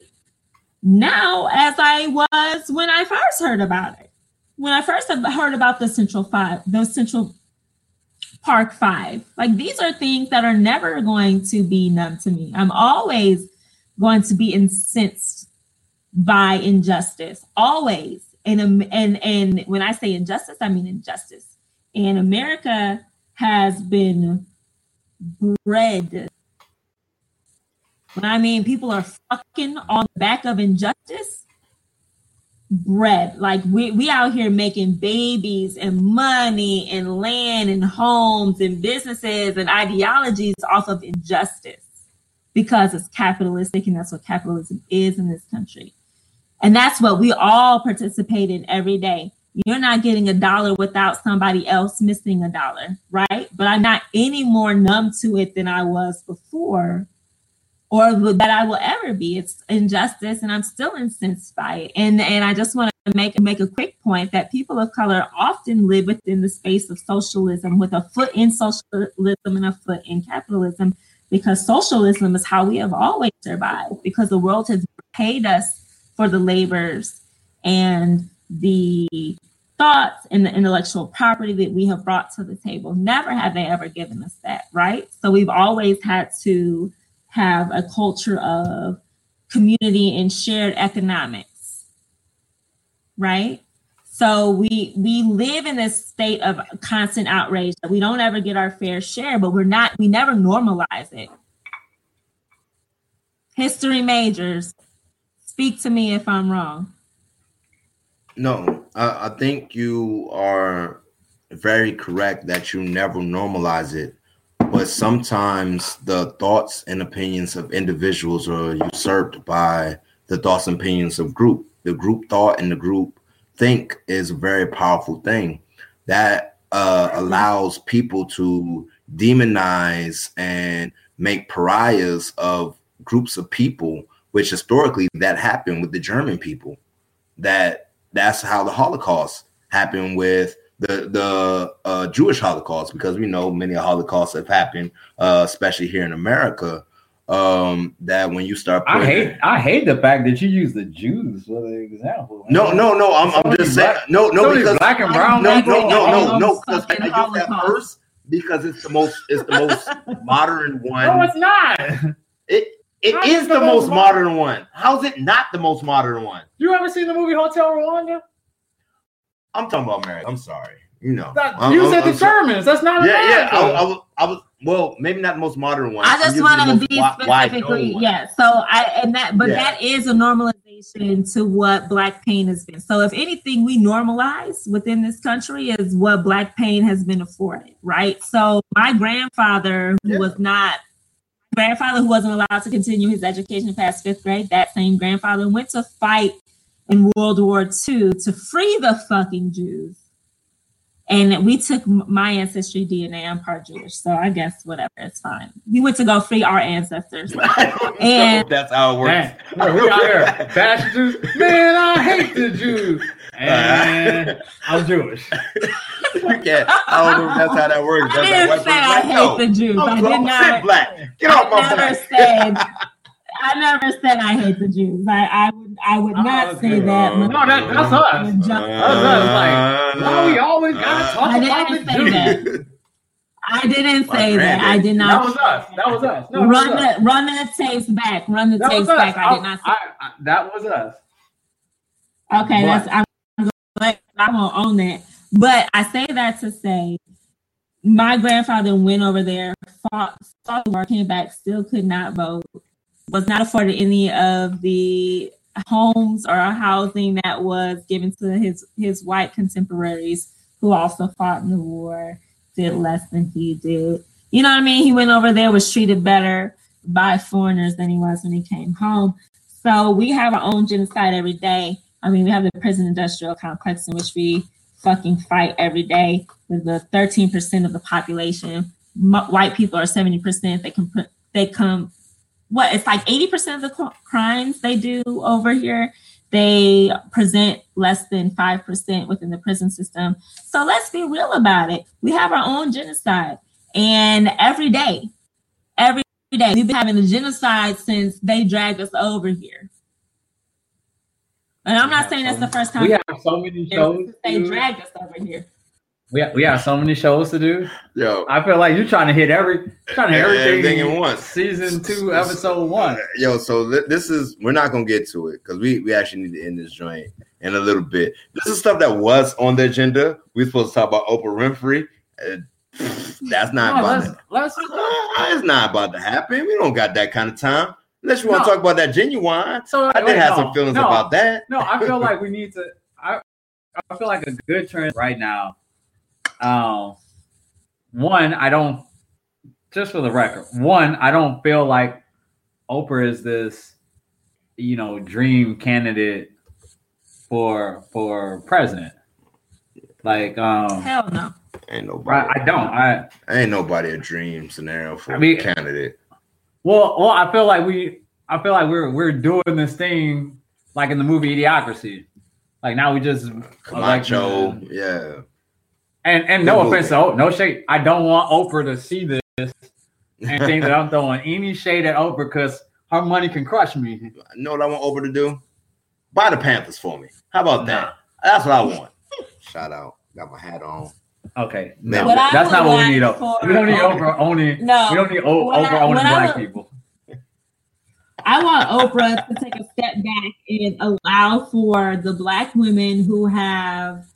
now as I was when I first heard about it when I first heard about the Central Five, those Central Park Five, like these are things that are never going to be numb to me. I'm always going to be incensed by injustice, always. And um, and and when I say injustice, I mean injustice. And America has been bred. When I mean people are fucking on the back of injustice, bread. Like we we out here making babies and money and land and homes and businesses and ideologies off of injustice because it's capitalistic and that's what capitalism is in this country. And that's what we all participate in every day. You're not getting a dollar without somebody else missing a dollar, right? But I'm not any more numb to it than I was before or that I will ever be. It's injustice, and I'm still incensed by it. And and I just want to make make a quick point that people of color often live within the space of socialism with a foot in socialism and a foot in capitalism, because socialism is how we have always survived. Because the world has paid us for the labors and the thoughts and the intellectual property that we have brought to the table. Never have they ever given us that, right? So we've always had to have a culture of community and shared economics right? So we we live in this state of constant outrage that we don't ever get our fair share but we're not we never normalize it. History majors speak to me if i'm wrong. No, I, I think you are very correct that you never normalize it. But sometimes the thoughts and opinions of individuals are usurped by the thoughts and opinions of group. The group thought and the group think is a very powerful thing that uh, allows people to demonize and make pariahs of groups of people, which historically that happened with the German people. That that's how the Holocaust happened with the the uh, Jewish Holocaust because we know many Holocausts have happened, uh, especially here in America. Um, that when you start, I putting- hate I hate the fact that you use the Jews for the example. No, no, no. I'm, So I'm many just saying. black- No, so no, because black and brown no, no, no, no, no. Because I fucking use that first because it's the most, it's the most modern one. No, it's not. It it How is is the the most most modern one. How's it not the most modern one? You ever seen the movie Hotel Rwanda? I'm talking about marriage. I'm sorry. You know, That, I'm- you I'm- said I'm the sorry. Germans. That's not Yeah, yeah. I, I was, I was, Well, maybe not the most modern one. I just I'm want to be most wi- wide-known specifically, one. yeah. So I and that, but Yeah. that is a normalization to what black pain has been. So if anything, we normalize within this country is what black pain has been afforded, right? So my grandfather, who Yeah. was not grandfather who wasn't allowed to continue his education past fifth grade, that same grandfather went to fight in World War II to free the fucking Jews. And we took my ancestry DNA. I'm part Jewish, so I guess whatever, it's fine. We went to go free our ancestors. I don't know And- that's how it works. Dang, we out here bashing Jews. Man, I hate the Jews. And I'm Jewish. You can't. I don't know if that's how that works. I didn't like say I hate the Jews. I I'm did I'm not. black. Get off my I never back. said. I never said I hate the Jews. I, I would. I would Oh, not okay. say that. No, that- that's us. Just- That's us, like, why we uh, always gotta uh, talk I about didn't the say Jews? that. I didn't My say that. I granddad. did That was us. That was us. No, run was us. the run the tapes back. Run the That tapes back. I did not say. I- I- that was us. Okay, But- that's I'm gonna I'm gonna own that. But I say that to say my grandfather went over there, fought, fought the war, came back, still could not vote, was not afforded any of the homes or housing that was given to his his white contemporaries who also fought in the war, did less than he did. You know what I mean? He went over there, was treated better by foreigners than he was when he came home. So we have our own genocide every day. I mean, we have the prison industrial complex in which we fucking fight every day with the 13% of the population. White people are 70%. They can put, they come, what, it's like 80% of the crimes they do over here. They present less than 5% within the prison system. So let's be real about it. We have our own genocide. And every day, every day, we've been having the genocide since they dragged us over here. And I'm not saying that's the first time We have so many shows. they dragged us over here. We have, we have so many shows to do. Yo, I feel like you're trying to hit every trying to everything, Everything in one. Season two, episode one. Yo, so th- this is we're not gonna get to it because we we actually need to end this joint in a little bit. This is stuff that was on the agenda. We are supposed to talk about Oprah Winfrey. Uh, that's not No, about let's, it. let's Uh, It's not about to happen. We don't got that kind of time. Unless you want to No. talk about that genuine. so I did wait, have no, some feelings about that. No, I feel like we need to. I I feel like a good trend right now. Um, one, I don't. Just for the record, one, I don't feel like Oprah is this, you know, dream candidate for for president. Like, um, Hell no. Ain't nobody. I, I don't. I ain't nobody a dream scenario for I mean- a candidate. Well, well, I feel like we, I feel like we're we're doing this thing like in the movie Idiocracy. Like now we just Camacho, elect- yeah. And and no Good offense, to, no shade. I don't want Oprah to see this and think that I'm throwing any shade at Oprah because her money can crush me. You know what I want Oprah to do? Buy the Panthers for me. How about Nah. that? That's what I want. Shout out. Got my hat on. Okay, Man, no, What that's not what we need. O- for- We don't need Oprah owning. No. We don't need o- What I- Oprah owning what I black would- people. I want Oprah to take a step back and allow for the black women who have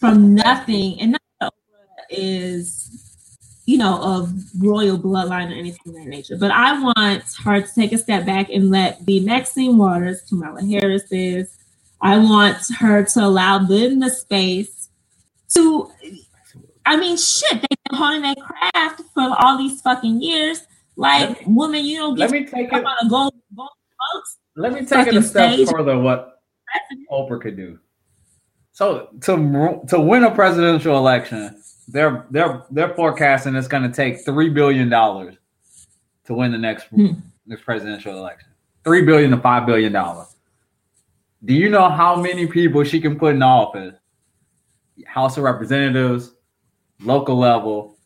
from nothing, and not that Oprah is, you know, of royal bloodline or anything of that nature. But I want her to take a step back and let the Maxine Waters, Kamala Harris is. I want her to allow them the space to. I mean, shit, they've been honing their craft for all these fucking years. Like, woman, you don't get Let me take it. on a gold, gold votes. Let me take it a step stage. further. What Oprah could do. So to to win a presidential election, they're they're they're forecasting it's going to take three billion dollars to win the next Hmm. next presidential election. Three billion to five billion dollars. Do you know how many people she can put in office? House of Representatives, local level,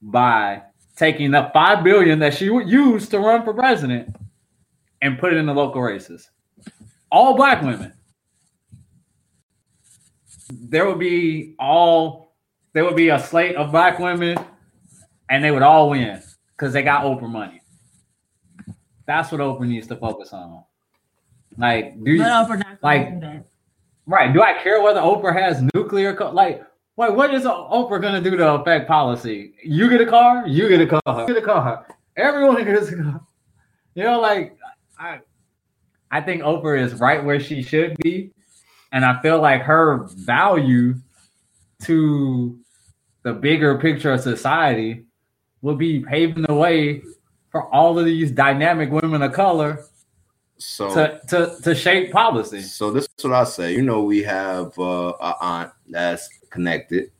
by taking the five billion that she would use to run for president and put it in the local races. All black women. There would be all there would be a slate of black women and they would all win because they got Oprah money. That's what Oprah needs to focus on. Like, do you But Oprah not like- gonna do that. right? Do I care whether Oprah has nuclear co- like Wait, what is Oprah gonna do to affect policy? You get a car, you get a car, you get a car. Everyone gets a car. You know, like I, I think Oprah is right where she should be, and I feel like her value to the bigger picture of society will be paving the way for all of these dynamic women of color So to, to, to shape policy. So this is what I say. You know, we have uh, a aunt that's connected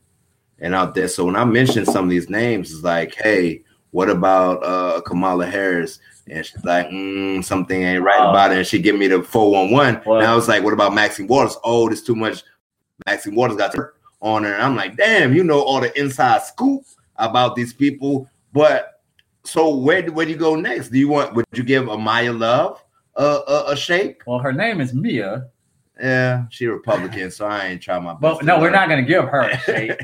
and out there. So when I mention some of these names, it's like, hey, what about uh, Kamala Harris? And she's like, mm, something ain't right Oh. about it. And she give me the 411. Well- and I was like, what about Maxine Waters? Oh, there's too much. Maxine Waters got her on her. And I'm like, damn, you know all the inside scoop about these people. But so where, do- where do you go next? Do you want, would you give Amaya Love a, a, a shake? Well, her name is Mia, Yeah, she Republican, so I ain't trying my best. but no, we're not going to give her a shape.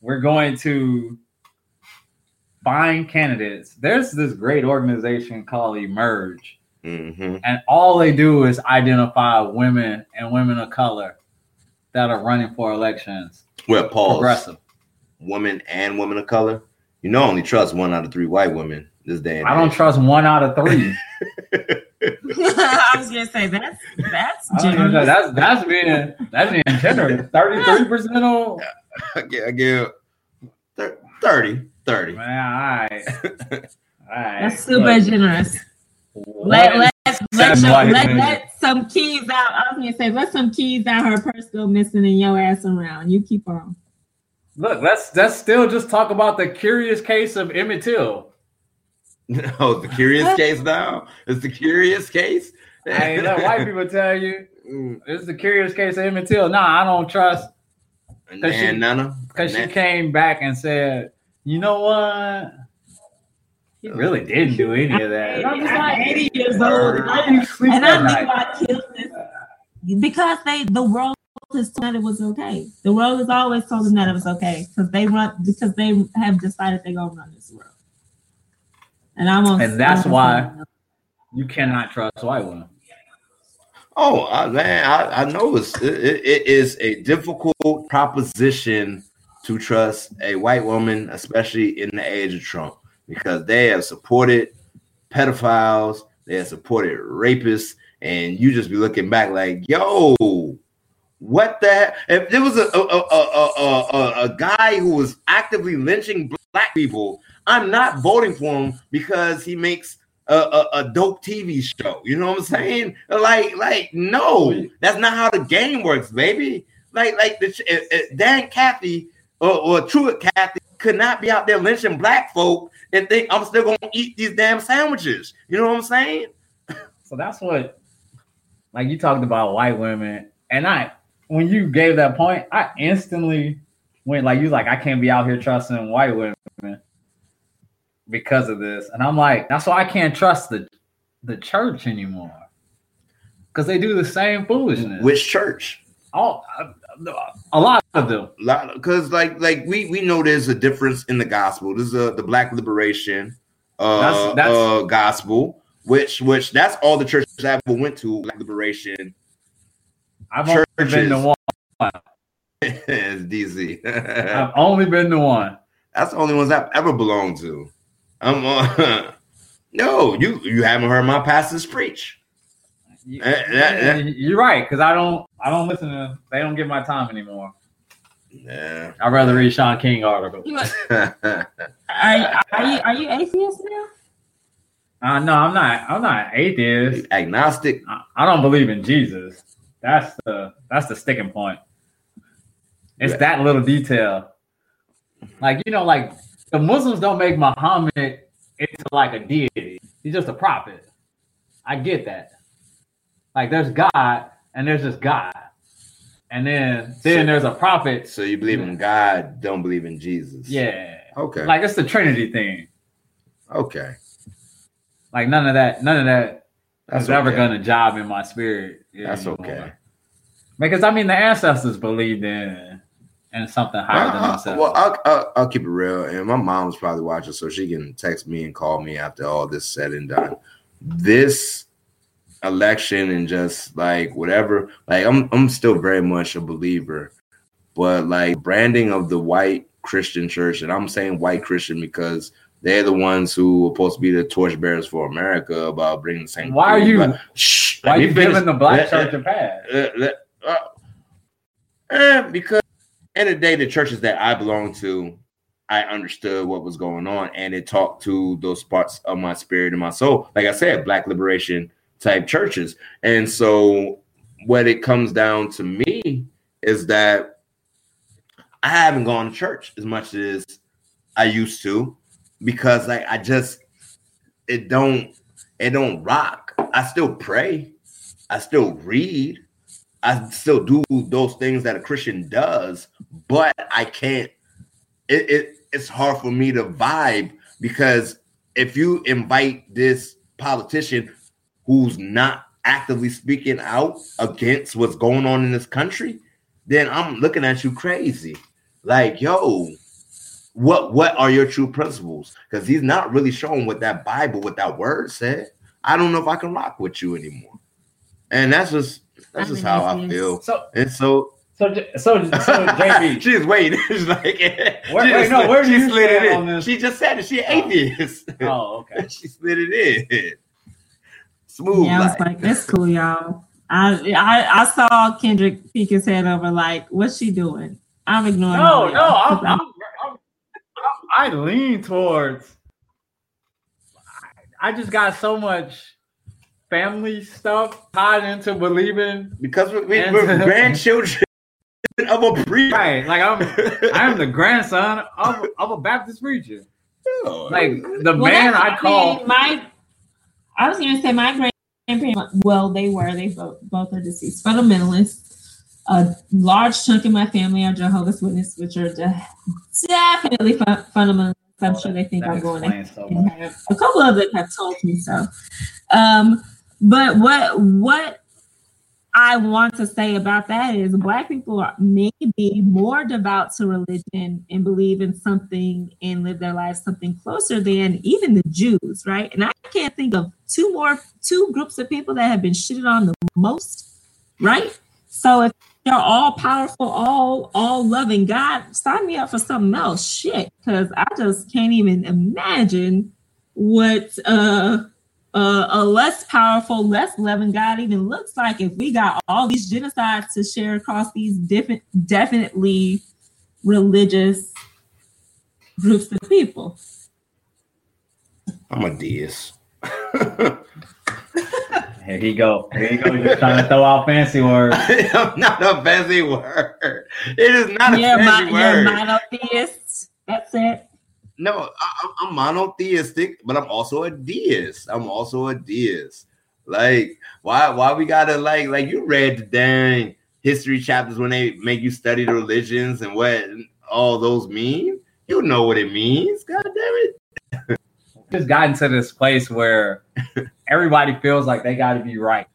we're going to find candidates. There's this great organization called Emerge, Mhm. and all they do is identify women and women of color that are running for elections. Well, pause. Progressive. women and women of color. You know, only trust one out of three white women this day. And I don't age. trust one out of three. I was gonna say that's that's I know. That's that's being that's being generous. Thirty three percent on. I give, I give thir- 30, 30. Man, all right, all right. That's super Look, generous. Let let let, your, white let, let some keys out. I was gonna say let some keys out. Her purse go missing and your ass around. You keep on. Look, let's let's still just talk about the curious case of Emmett Till. Oh, the curious case now? It's the curious case? I ain't let white people tell you mm. It's the curious case of Emmett Till. Nah, I don't trust Cause she- and Nana? because she came back and said, you know what? He really didn't do any of that. I'm just I'm like, 80 years old, and I, do you sleep and I knew night? I killed this because they the world has told that it was okay. The world has always told them that it was okay because they run because they have decided they're gonna run this world. And I'm on. And that's why- You cannot trust white women. Oh I, man, I, I know it's it, it- it is a difficult proposition to trust a white woman, especially in the age of Trump, because they have supported pedophiles, they have supported rapists, and you just be looking back like, yo, what the heck? If there was a a, a, a, a, guy who was actively lynching black people, I'm not voting for him because he makes a, a, dope TV show. You know what I'm saying? Like, like, no, that's not how the game works, baby. Like, like the uh, uh, Dan Cathy or, or Truett Cathy could not be out there lynching black folk and think I'm still gonna eat these damn sandwiches. You know what I'm saying? So that's what, like you talked about white women, and I, when you gave that point, I instantly went like you like I can't be out here trusting white women because of this, and I'm like that's why I can't trust the the church anymore because they do the same foolishness. Which church? all a lot of them. because like like we we know there's a difference in the gospel. This is a, the Black Liberation uh, That's- that's- uh gospel, which which that's all the churches I ever went to. Black Liberation I've only been Churches. to one. it's DC. I've only been to one. that's the only ones I've ever belonged to. I'm uh, no, you you haven't heard my pastors preach. You-. You're right because I don't I don't listen to them. they don't give my time anymore. Yeah. I'd rather read Shaun King articles. You- Are, are you are you atheist now? Uh, no, I'm not. I'm not atheist. Agnostic. I, I don't believe in Jesus. That's the that's the sticking point. It's Yeah. that little detail. Like you know, like the Muslims don't make Muhammad into like a deity. He's just a prophet. I get that. Like there's God and there's just God, and then then So- there's a prophet. So you believe in God, don't believe in Jesus. Yeah, Okay. like it's the Trinity thing. okay. Like none of that. None of that That's is ever okay. gonna job in my spirit. That's anymore. okay. Because I mean, the ancestors believed in and something higher than themselves. well, I'll, I'll, I'll keep it real. And my mom's probably watching, so she can text me and call me after all this said and done. This election and just like whatever, like I'm I'm still very much a believer, but like branding of the white Christian church, and I'm saying white Christian because they're the ones who are supposed to be the torchbearers for America about bringing the same. Why are you? Shh, Why are you finish. giving the black church a pass? uh, uh, eh, because end of the day, the churches that I belong to, I understood what was going on, and it talked to those parts of my spirit and my soul. Like I said, Black liberation type churches, and so what it comes down to me is that I haven't gone to church as much as I used to because like I just it don't it don't rock. I still pray. I still read. I still do those things that a Christian does, but I can't. It, it it's hard for me to vibe because if you invite this politician who's not actively speaking out against what's going on in this country, then I'm looking at you crazy. Like, yo, what what are your true principles? Because he's not really showing what that Bible, what that word said. I don't know if I can rock with you anymore. And that's just that's I just how I feel. So, And so so, so, so, JB, she's waiting. She's like, Where- she wait, just no, where do she you slid it in. She just said it. She an atheist. oh, okay. she slid it in. Smooth. Yeah, I was like- like, "That's cool, y'all." I, I I saw Kendrick peek his head over, like, "What's she doing?" I'm ignoring. No, no, I'm, 'cause I'm, I'm, I'm, I lean towards. I just got so much family stuff tied into believing. because we, we, we're grandchildren of a preacher. Right, like I'm, I'm the grandson of, of a Baptist preacher. Like the Well, man I call. mean, my. I was gonna say my grandparents. Well, they were. They both both are deceased. Fundamentalists. A large chunk of my family are Jehovah's Witnesses, which are de- definitely fun- fundamentalists. I'm sure they think That I'm going to so much. a couple of them have told me so. Um, but what what I want to say about that is black people are maybe more devout to religion and believe in something and live their lives something closer than even the Jews, right? And I can't think of two more two groups of people that have been shitted on the most, right? So if you're all powerful, all all loving God, sign me up for something else. Shit, because I just can't even imagine what uh, uh, a less powerful, less loving God even looks like if we got all these genocides to share across these different, definitely religious groups of people. I'm a deist. Here he go. Here he go. Just trying to throw out fancy words. I'm not a fancy word. It is not a You're, fancy mon- you're word. monotheist. That's it. No, I, I'm- I'm monotheistic, but I'm also a deist. I'm also a deist. Like, why? Why we gotta like like you read the dang history chapters when they make you study the religions and what all those mean? You know what it means. God damn it! Just gotten to this place where everybody feels like they got to be right.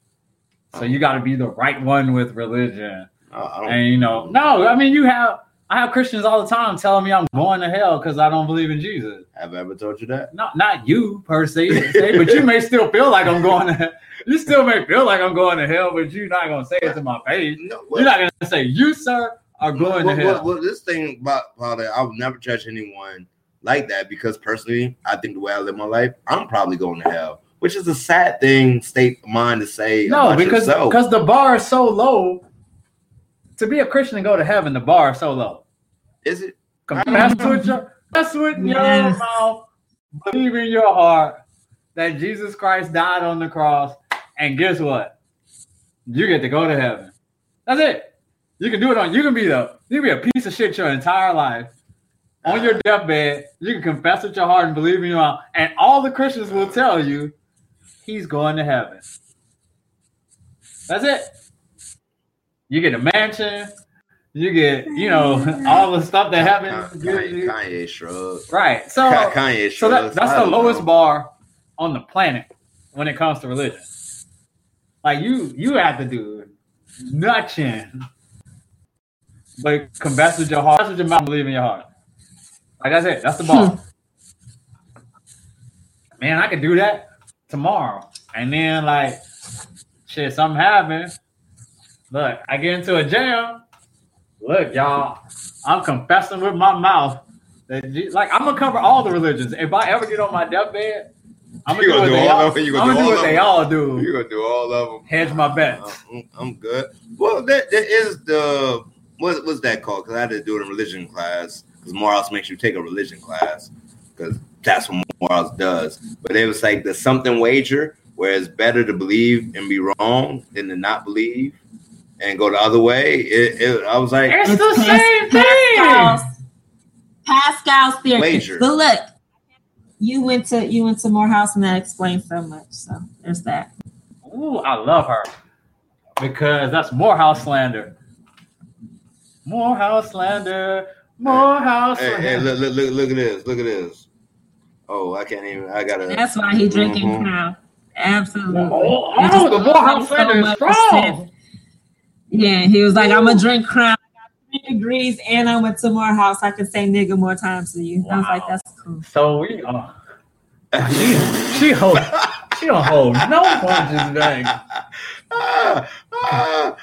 So you got to be the right one with religion. Don't, And you know, no, I mean you have I have Christians all the time telling me I'm going to hell because I don't believe in Jesus. have I ever told you that? Not not you per se, but you may still feel like I'm going to you still may feel like I'm going to hell, but you're not gonna say it to my face. No, You're not gonna say you, sir, are going well, to hell. well, this thing about, about it, I would never judge anyone like that because personally, I think the way I live my life, I'm probably going to hell, which is a sad thing, state of mind to say. No, because yourself. because the bar is so low. To be a Christian and go to heaven, the bar is so low. Is it? Confess with your confess with your Yes. mouth, believe in your heart that Jesus Christ died on the cross, and guess what? You get to go to heaven. That's it. You can do it on. You can be the. You can be a piece of shit your entire life. On your deathbed, you can confess with your heart and believe in your mouth, and all the Christians will tell you he's going to heaven. That's it. You get a mansion. You get, you know, all the stuff that happens. Kanye, Kanye shrugged. Right. So, Kanye so that, that's I the lowest know. bar on the planet when it comes to religion. Like you, you have to do nothing but confess with your heart, confess with your mouth, believe in your heart. Like that's it. That's the bar. Hmm. Man, I could do that tomorrow, and then like, shit, something happened. Look, I get into a jam. Look, y'all, I'm confessing with my mouth that like I'm gonna cover all the religions. If I ever get on my deathbed, I'm gonna You do gonna what do all all, of them? You I'm gonna gonna do do what they all do. You're gonna do all of them. Hedge my bets. I'm, I'm good. Well, there, there is the what, what's that called? Because I had to do it in religion class. Because Morals makes you take a religion class because that's what Morals does. But it was like the something wager, where it's better to believe and be wrong than to not believe and go the other way. It, it, I was like, It's It's the Pas- same thing. Pascal's, Pascal's theory. Wager. But look, you went to you went to Morehouse and that explains so much. So there's that. Ooh, I love her because that's Morehouse slander. Morehouse slander. Morehouse hey, hey, slander. look, look, look, look at this. Look at this. Oh, I can't even. I gotta. That's why he drinking Mhm. crown. Absolutely. Oh, It oh, the Morehouse so slander is strong. Sense. Yeah, he was like, I'm gonna drink crown. I got three degrees and I went to Morehouse. I can say nigga more times to you. I was like, that's cool. So we, uh, she, she hold, she don't hold no punches back. Wow.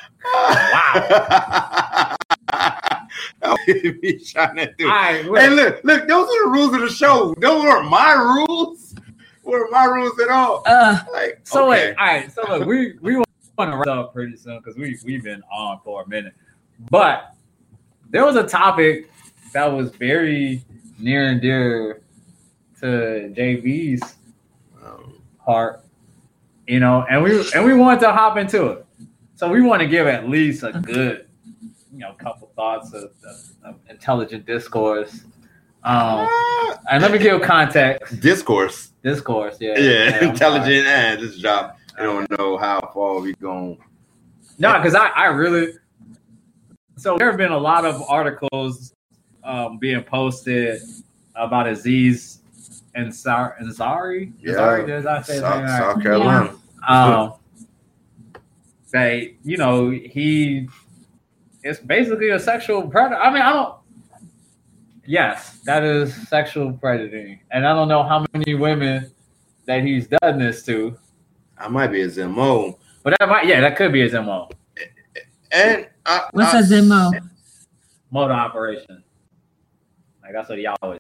me trying to do. All right, Hey, look, look, those are the rules of the show. Those weren't my rules. Weren't my rules at all. Uh, Like, So okay. wait, all right. So look, we we want to wrap up pretty soon because we we've been on for a minute. But there was a topic that was very near and dear to JB's Um, heart, you know, and we and we wanted to hop into it. So we want to give at least a good, you know, couple thoughts of, of, of intelligent discourse. Um, and let me give context. discourse. Discourse, yeah. Yeah, I'm intelligent and this job. I don't know how far we going. No, because I, I really so there have been a lot of articles um, being posted about Aziz and Ansari? Yeah. Ansari, did I say South, that? South Carolina. Um, they, you know, he is basically a sexual predator. I mean, I don't. Yes, that is sexual predating, and I don't know how many women that he's done this to, I might be his MO. but that might, yeah, that could be his mo And I, what's I, a demo? mode of operation. Like that's what he always.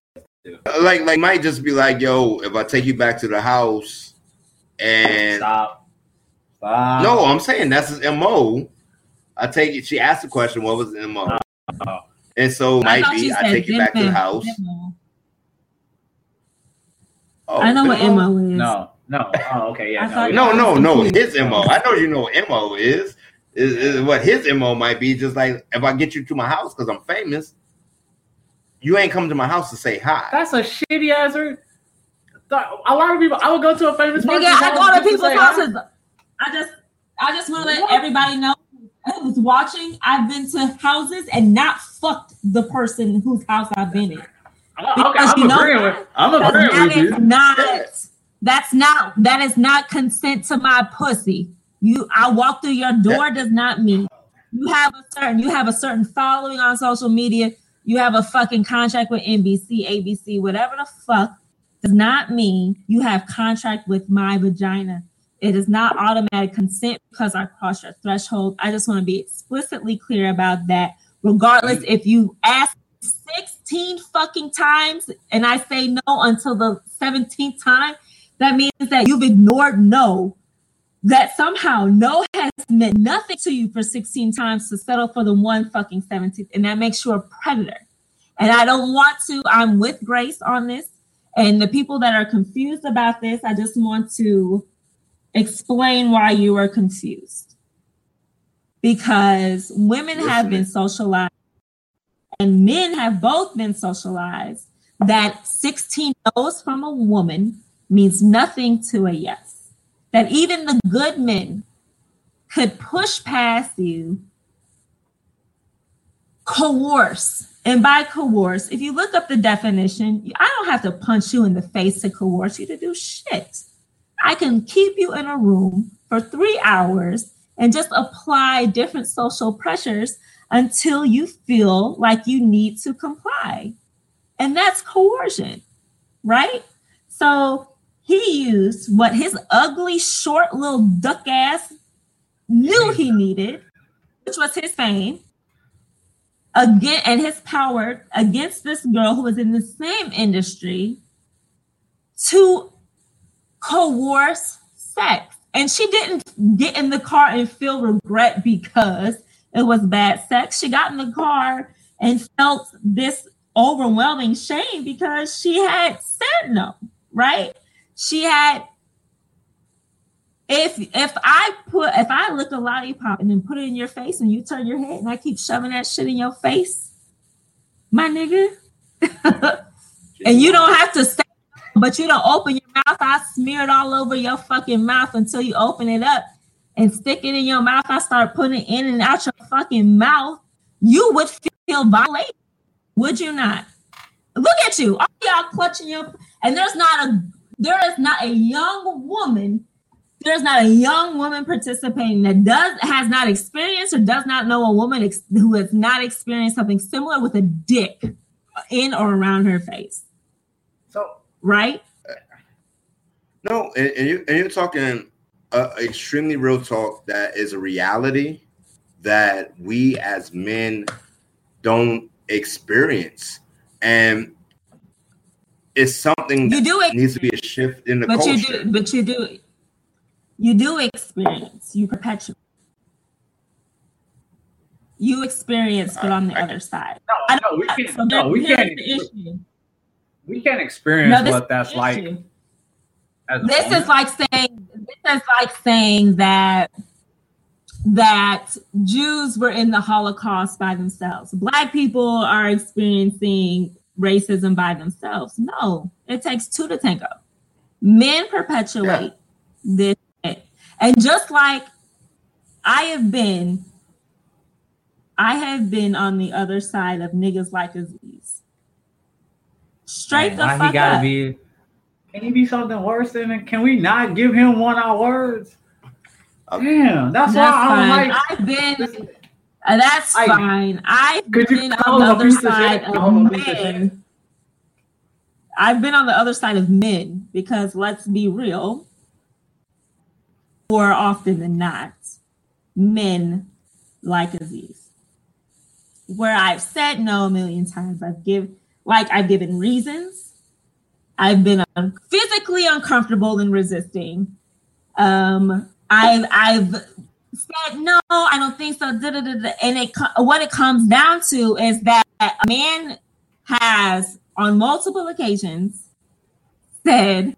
Like, like, might just be like, yo, if I take you back to the house and Stop. Stop. no, I'm saying that's his MO. I take it. She asked the question, what was the MO? Oh. And so I might be I said take you back to the house. Oh, I know what demo? MO is. No. No. Oh, okay. Yeah. I thought- No, no, no. His MO. I know you know what MO is. Is, is what his MO might be. Just like if I get you to my house because I'm famous, you ain't come to my house to say hi. That's a shitty answer. A lot of people. I would go to a famous Nigga, I go to people's say hi. houses. I just I just want to let everybody know who's watching. I've been to houses and not fucked the person whose house I've been in. Oh, Okay, Because you I'm know agreeing that- with. I'm agreeing with you. not that's not that is not consent to my pussy. You I walk through your door does not mean you have a certain you have a certain following on social media. You have a fucking contract with NBC, ABC, whatever the fuck does not mean you have contract with my vagina. It is not automatic consent because I crossed your threshold. I just want to be explicitly clear about that. Regardless if you ask 16 fucking times and I say no until the 17th time, that means that you've ignored no. That somehow no has meant nothing to you for 16 times to settle for the one fucking 17th. And that makes you a predator. And I don't want to, I'm with Grace on this. And the people that are confused about this, I just want to explain why you are confused. Because women have been socialized and men have both been socialized that 16 no's from a woman means nothing to a yes. That even the good men could push past you, coerce. And by coerce, if you look up the definition, I don't have to punch you in the face to coerce you to do shit. I can keep you in a room for three hours and just apply different social pressures until you feel like you need to comply. And that's coercion, right? So he used what his ugly, short little duck ass knew he needed, which was his fame. again and his power against this girl who was in the same industry to coerce sex. And she didn't get in the car and feel regret because it was bad sex. She got in the car and felt this overwhelming shame because she had said no, right? She had if if I put if I lick a lollipop and then put it in your face and you turn your head and I keep shoving that shit in your face, my nigga, and you don't have to say, but you don't open your mouth. I smear it all over your fucking mouth until you open it up and stick it in your mouth. I start putting it in and out your fucking mouth. You would feel violated, would you not? Look at you, all y'all clutching your, and there's not a there is not a young woman there's not a young woman participating that does has not experienced or does not know a woman ex- who has not experienced something similar with a dick in or around her face. So right? No, and, and you and you're talking uh, extremely real talk that is a reality that we as men don't experience, and it's something you do it needs to be a shift in the but culture. You do, but you do you do experience, you perpetuate. You experience, but on the I, other side. No, no, we can't. So no, we can't. We can't experience no, what that's like. This is like saying. This is like saying that that Jews were in the Holocaust by themselves. Black people are experiencing racism by themselves. No, it takes two to tango. Men perpetuate yeah. this and just like I have been, I have been on the other side of niggas like Aziz. Straight Man, the fuck he gotta up. Be, can he be something worse than? Can we not give him one of our words? Uh, Damn, that's, that's why I'm like. I've been. Uh, that's I, fine. I've been on the other side of, of men. I've been on the other side of men because let's be real more often than not, men like Aziz. Where I've said no a million times, I've given like I've given reasons. I've been un- physically uncomfortable in resisting. Um, I've I've said no, I don't think so. Da, da, da, and it what it comes down to is that a man has on multiple occasions said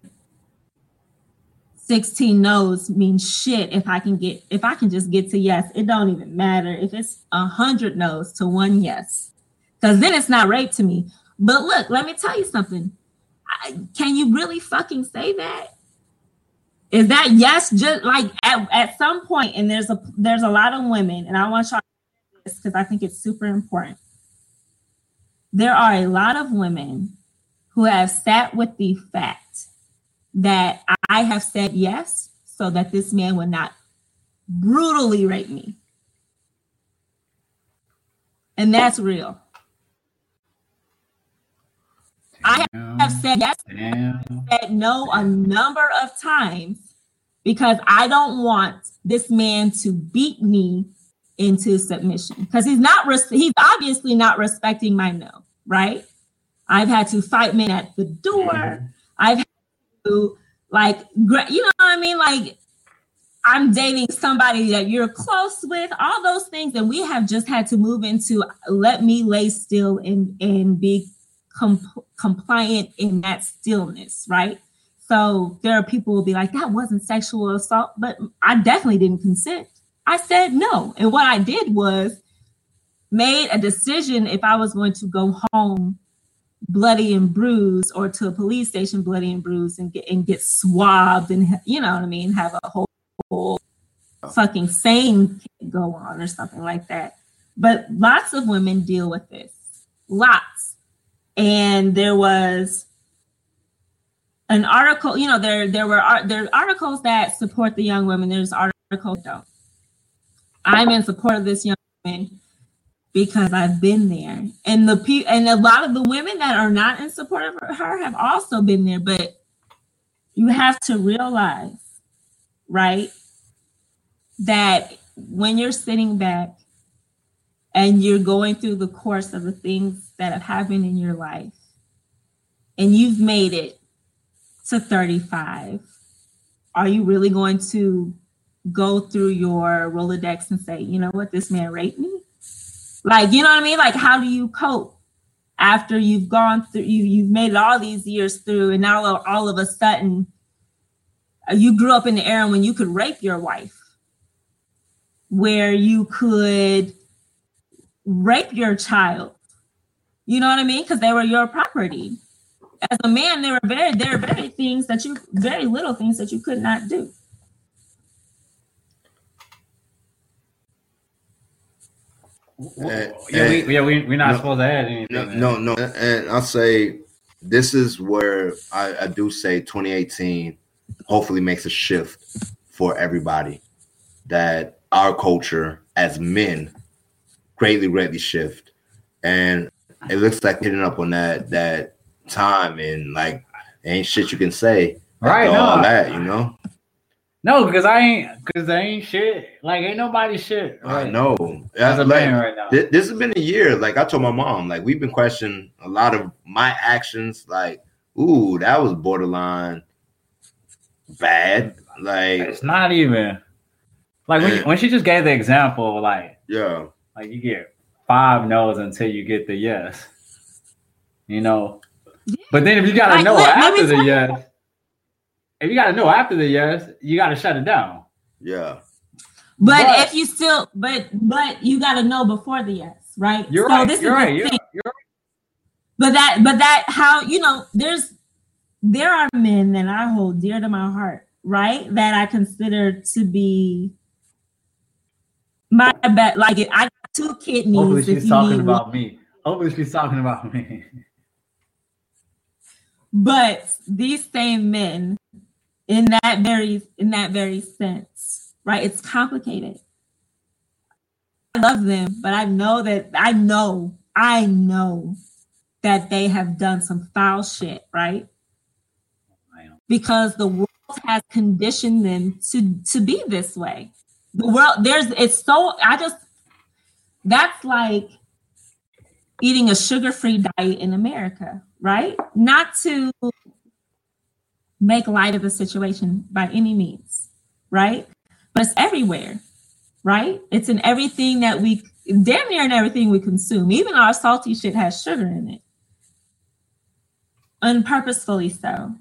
16 no's means shit if I can get if I can just get to yes. It don't even matter if it's a hundred no's to one yes. Because then it's not rape to me. But look, let me tell you something. I, can you really fucking say that? Is that yes? Just like at, at some point, and there's a there's a lot of women, and I want y'all this because I think it's super important. There are a lot of women who have sat with the fact that I have said yes so that this man would not brutally rape me. And that's real. I have said yes, said no a number of times because I don't want this man to beat me into submission because he's not res- he's obviously not respecting my no, right? I've had to fight men at the door. I've like you know what I mean? Like I'm dating somebody that you're close with, all those things, and we have just had to move into let me lay still and and be comp- compliant in that stillness, right? So there are people will be like, that wasn't sexual assault, but I definitely didn't consent. I said no, and what I did was made a decision if I was going to go home bloody and bruised or to a police station bloody and bruised and get and get swabbed and you know what I mean, have a whole, whole fucking sane go on or something like that. But lots of women deal with this. Lots. And there was an article, you know, there there were uh, there are articles that support the young women. There's articles don't. I'm in support of this young woman because I've been there. And the pe- and a lot of the women that are not in support of her have also been there, but you have to realize, right, that when you're sitting back and you're going through the course of the things that have happened in your life. And you've made it to 35 are you really going to go through your rolodex and say you know what? This man raped me. Like you know what i mean? Like how do you cope after you've gone through you, you've made it all these years through and now all of a sudden uh, you grew up in the era when you could rape your wife where you could rape your child. You know what I mean? Because they were your property. As a man, there were very there are very things that you very little things that you could not do. And, uh, yeah, we, uh, yeah, we, we're not no, supposed to add anything. No, no, no, and I'll say this is where I, I do say 2018 hopefully makes a shift for everybody. That our culture as men greatly, greatly shift. And it looks like hitting up on that that time and like ain't shit you can say. Right. All no. that, you know? No, because I ain't because I ain't shit. Like ain't nobody shit. Right? I know. As a like, right now. Th- this has been a year. Like I told my mom, like we've been questioning a lot of my actions. Like, ooh, that was borderline bad. Like it's not even like when, when she just gave the example, like yeah, like you get five no's until you get the yes. You know. But then if you gotta like, know let, after let the yes, if you gotta know after the yes, you gotta shut it down. Yeah. But, but if you still but but you gotta know before the yes, right? You're so right. This you're, is right. You're, you're right. But that but that how you know there's there are men that I hold dear to my heart, right? That I consider to be my bad. Like I two kidneys. Hopefully she's talking about one. me. Hopefully she's talking about me. but these same men, in that very in that very sense, right? It's complicated. I love them, but I know that I know, I know that they have done some foul shit, right? Because the world has conditioned them to to be this way. The world there's it's so I just that's like eating a sugar-free diet in America, right? Not to make light of the situation by any means, right? But it's everywhere, right? It's in everything that we damn near in everything we consume. Even our salty shit has sugar in it. Unpurposefully so.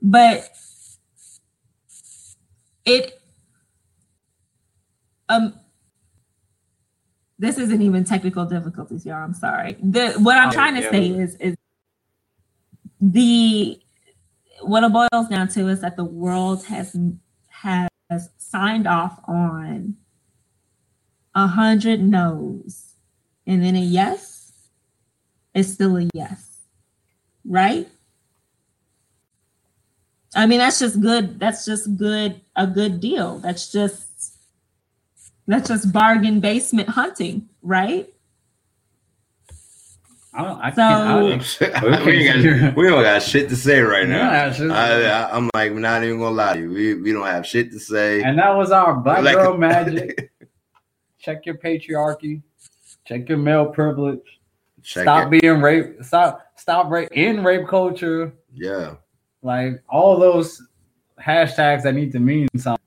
But it um this isn't even technical difficulties, y'all. I'm sorry. The what I'm oh, trying to say is is the what it boils down to is that the world has has signed off on a hundred no's and then a yes is still a yes right i mean that's just good that's just good a good deal that's just that's just bargain basement hunting, right? I don't, I so, I, we, got, we don't got shit to say right now. I, am like, we're not even gonna lie to you. We, we don't have shit to say. And that was our black like, girl magic. Check your patriarchy. Check your male privilege. Check stop it. being rape. Stop stop rape in rape culture. Yeah. Like all those hashtags that need to mean something.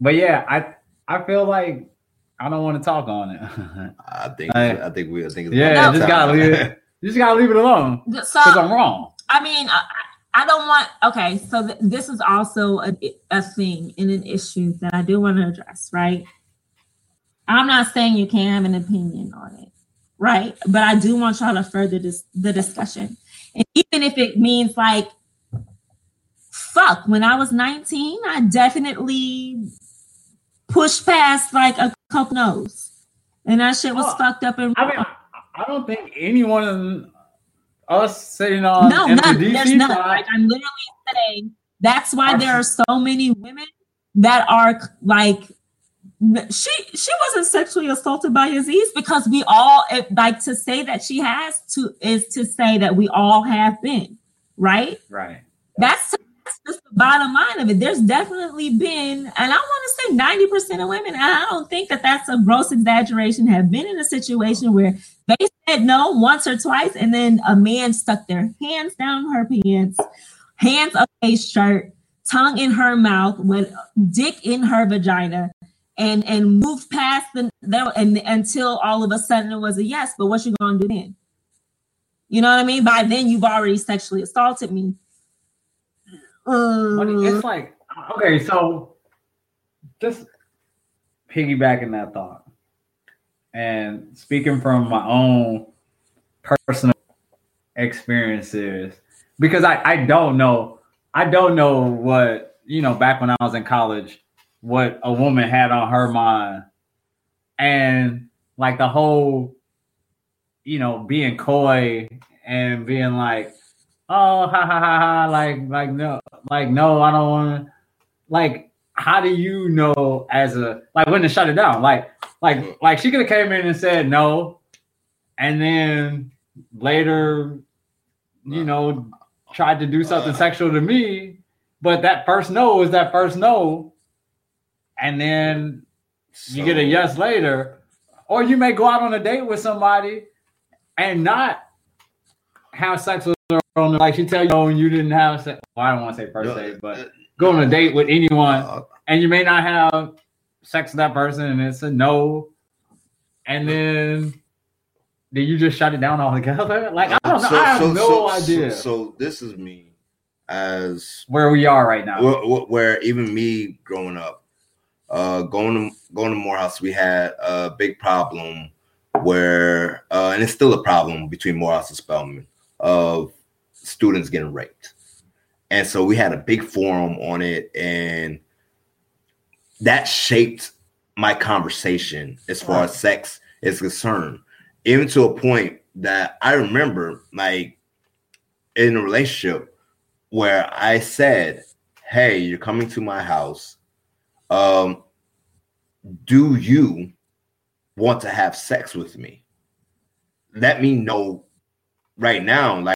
But yeah, I I feel like I don't want to talk on it. I think I, I think we I think yeah, just gotta leave it. You just gotta leave it alone because so, I'm wrong. I mean, I, I don't want. Okay, so th- this is also a, a thing and an issue that I do want to address. Right, I'm not saying you can't have an opinion on it, right? But I do want y'all to further this the discussion, and even if it means like, fuck, when I was 19, I definitely push past like a couple nose. and that shit was oh, fucked up and. I mean, I don't think anyone of us sitting on no, none, there's none. Like I'm literally saying that's why there are so many women that are like she she wasn't sexually assaulted by Aziz because we all eh, like to say that she has to is to say that we all have been right right that's, that's the bottom line of it there's definitely been and I want to say 90% of women, I don't think that that's a gross exaggeration, have been in a situation where they said no once or twice, and then a man stuck their hands down her pants, hands up a shirt, tongue in her mouth, with dick in her vagina, and and moved past the and until all of a sudden it was a yes. But what you gonna do then? You know what I mean? By then you've already sexually assaulted me. Uh, it's like okay, so just piggybacking that thought and speaking from my own personal experiences because I, I don't know I don't know what you know back when I was in college what a woman had on her mind. And like the whole you know being coy and being like oh ha ha ha ha like like no like no I don't want to like how do you know as a like when to shut it down? Like like like she could have came in and said no, and then later, you know, tried to do something sexual to me, but that first no is that first no, and then you get a yes later, or you may go out on a date with somebody and not have sex with on the, like she tell you oh, you didn't have sex. Well, I don't want to say first date, but go on a date with anyone uh, and you may not have sex with that person and it's a no. And then did you just shut it down altogether? Like i don't know. So, i have so, no so, idea. so, this is me as where we are right now. Where, where even me growing up uh going to going to morehouse we had a big problem where uh and it's still a problem between morehouse and spelman of students getting raped and so we had a big forum on it, and that shaped my conversation as far as sex is concerned, even to a point that I remember, like in a relationship, where I said, "Hey, you're coming to my house. Um, do you want to have sex with me? Let me know right now, like,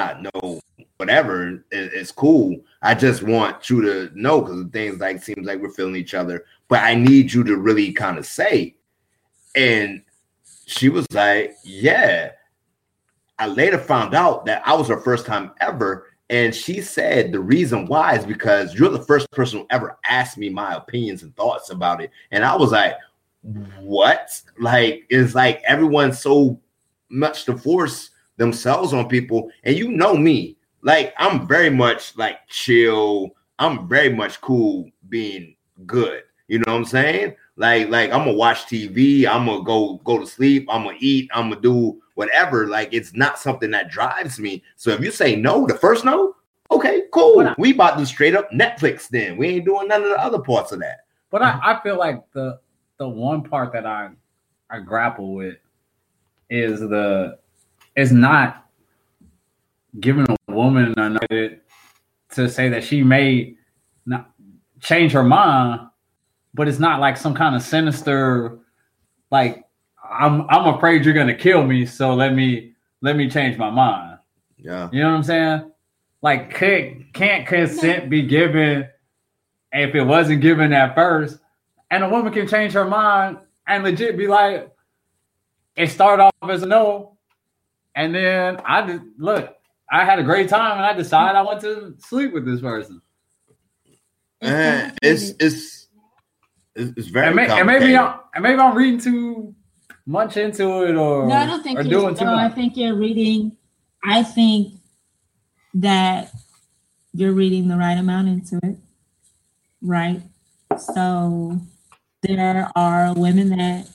not know whatever is, cool. I just want you to know because things like seems like we're feeling each other, but I need you to really kind of say. And she was like, Yeah. I later found out that I was her first time ever. And she said the reason why is because you're the first person who ever asked me my opinions and thoughts about it. And I was like, What? Like, it's like everyone's so much to force themselves on people. And you know me, like I'm very much like chill. I'm very much cool being good. You know what I'm saying? Like, like I'm gonna watch TV, I'm gonna go go to sleep, I'm gonna eat, I'm gonna do whatever. Like it's not something that drives me. So if you say no, the first no, okay, cool. We about to straight up Netflix then. We ain't doing none of the other parts of that. But I, I feel like the the one part that I I grapple with is the is not giving a woman another to say that she may not change her mind, but it's not like some kind of sinister, like I'm I'm afraid you're gonna kill me, so let me let me change my mind. Yeah, you know what I'm saying? Like, could, can't consent be given if it wasn't given at first? And a woman can change her mind and legit be like, it started off as a no, and then I just look. I had a great time, and I decided I want to sleep with this person. And it's it's it's very and, may, and maybe I'm and maybe I'm reading too much into it, or no, I don't think or doing too no, much. I think you're reading. I think that you're reading the right amount into it, right? So there are women that,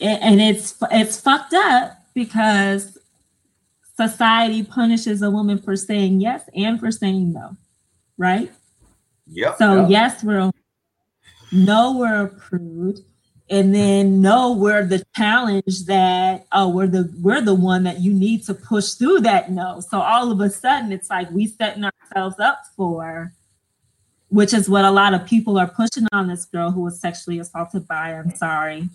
and it's it's fucked up because society punishes a woman for saying yes and for saying no, right? Yep. So yep. yes, we're no, we're approved, and then no, we're the challenge that oh, we're the we're the one that you need to push through that no. So all of a sudden, it's like we setting ourselves up for, which is what a lot of people are pushing on this girl who was sexually assaulted by. I'm sorry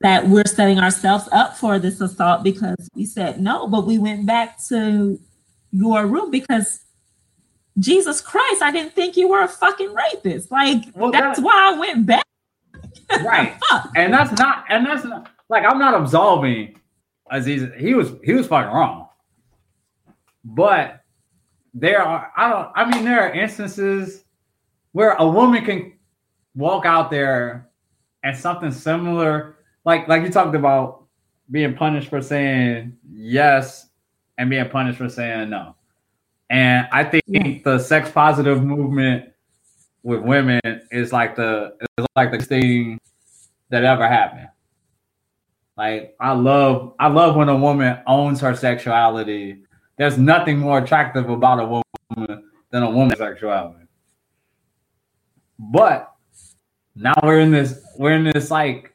that we're setting ourselves up for this assault because we said no, but we went back to your room because Jesus Christ, I didn't think you were a fucking rapist. Like Well, that's that- why I went back. right. Fuck. and that's not and that's not like I'm not absolving Aziz. He was he was fucking wrong. But there are I don't I mean there are instances where a woman can walk out there and something similar like like you talked about being punished for saying yes and being punished for saying no. And I think Yeah. the sex positive movement with women is like the is like the thing that ever happened. Like I love I love when a woman owns her sexuality. There's nothing more attractive about a woman than a woman's sexuality. But now we're in this we're in this like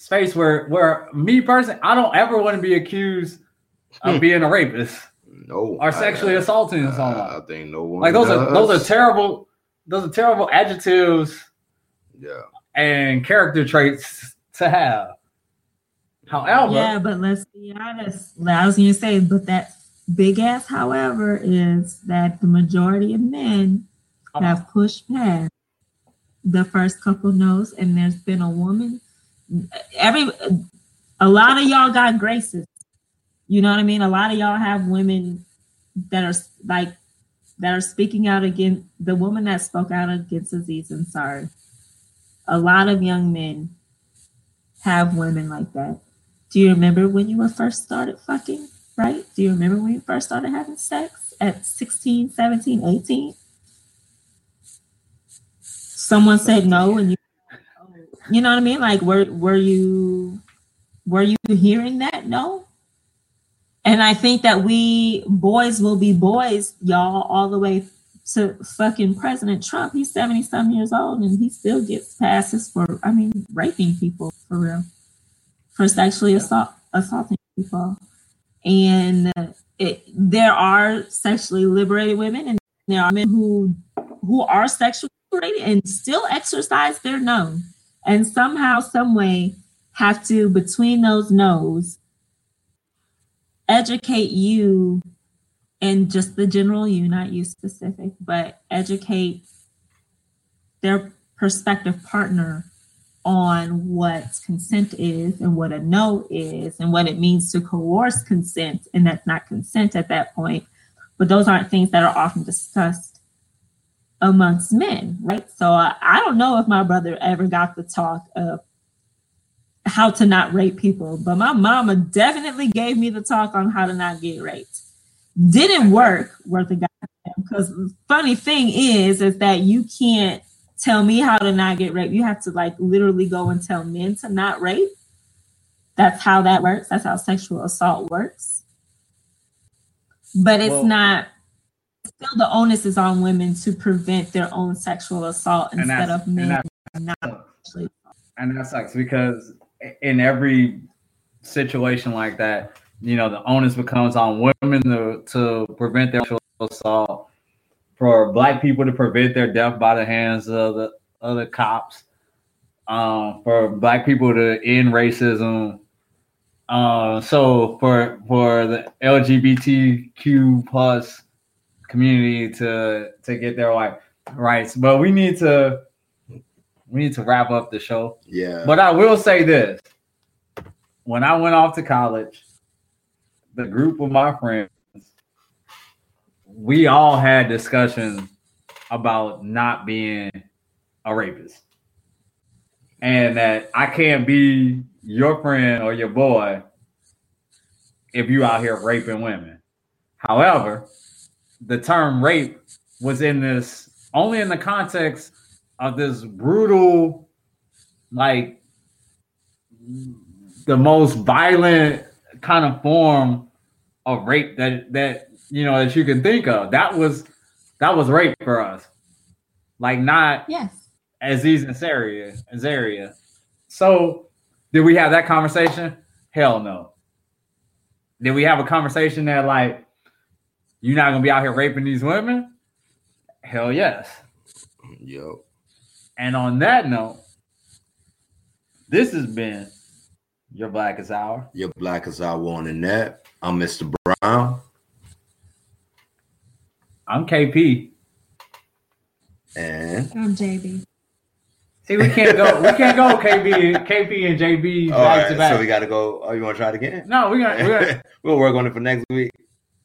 space where where me personally I don't ever want to be accused of Hmm. being a rapist No. or sexually I, assaulting I, someone. I think no one. Like those are those are terrible those are terrible adjectives Yeah. and character traits to have. However, Yeah, but let's be honest. I was gonna say, but that big ass, however, is that the majority of men have pushed past the first couple no's, and there's been a woman. Every a lot of y'all got graces. You know what I mean? A lot of y'all have women that are like that are speaking out against the woman that spoke out against Aziz Ansari. A lot of young men have women like that. Do you remember when you were first started fucking, right? Do you remember when you first started having sex at 16, 17, 18? Someone said no and you you know what I mean? Like were were you were you hearing that? No. And I think that we boys will be boys, y'all, all the way to fucking President Trump. He's 70 some years old and he still gets passes for, I mean, raping people for real, for sexually assault, assaulting people. And it, there are sexually liberated women and there are men who who are sexually liberated and still exercise their no and somehow some way have to between those no's educate you and just the general you not you specific but educate their prospective partner on what consent is and what a no is and what it means to coerce consent and that's not consent at that point. But those aren't things that are often discussed amongst men right? So uh, i don't know if my brother ever got the talk of how to not rape people but my mama definitely gave me the talk on how to not get raped. Didn't work worth a goddamn because funny thing is is that you can't tell me how to not get raped. You have to like literally go and tell men to not rape. That's how that works. That's how sexual assault works. But it's Well- not still the onus is on women to prevent their own sexual assault instead of men that's- not and that sucks because in every situation like that, you know, the onus becomes on women to, to prevent their sexual assault, for black people to prevent their death by the hands of the other cops, um, for black people to end racism. Uh, so for for the LGBTQ plus community to to get their like rights, but we need to we need to wrap up the show. Yeah. But I will say this: when I went off to college, the group of my friends, we all had discussions about not being a rapist, and that I can't be your friend or your boy if you out here raping women. However, the term rape was in this only in the context of this brutal, like the most violent kind of form of rape that that you know that you can think of. That was that was rape for us. Like not yes Aziz and Zaria, Zaria. So did we have that conversation? Hell no. Did we have a conversation that like you're not gonna be out here raping these women? Hell yes. Yo. And on that note, this has been your Blackest Hour. You're black as I want in that. I'm Mr. Brown. I'm KP. And I'm JB. See, we can't go. We can't go. KB, KP, and JB all back to back. so we got to go. Oh, you want to try it again? no, we're gonna, we're gonna. we'll work on it for next week.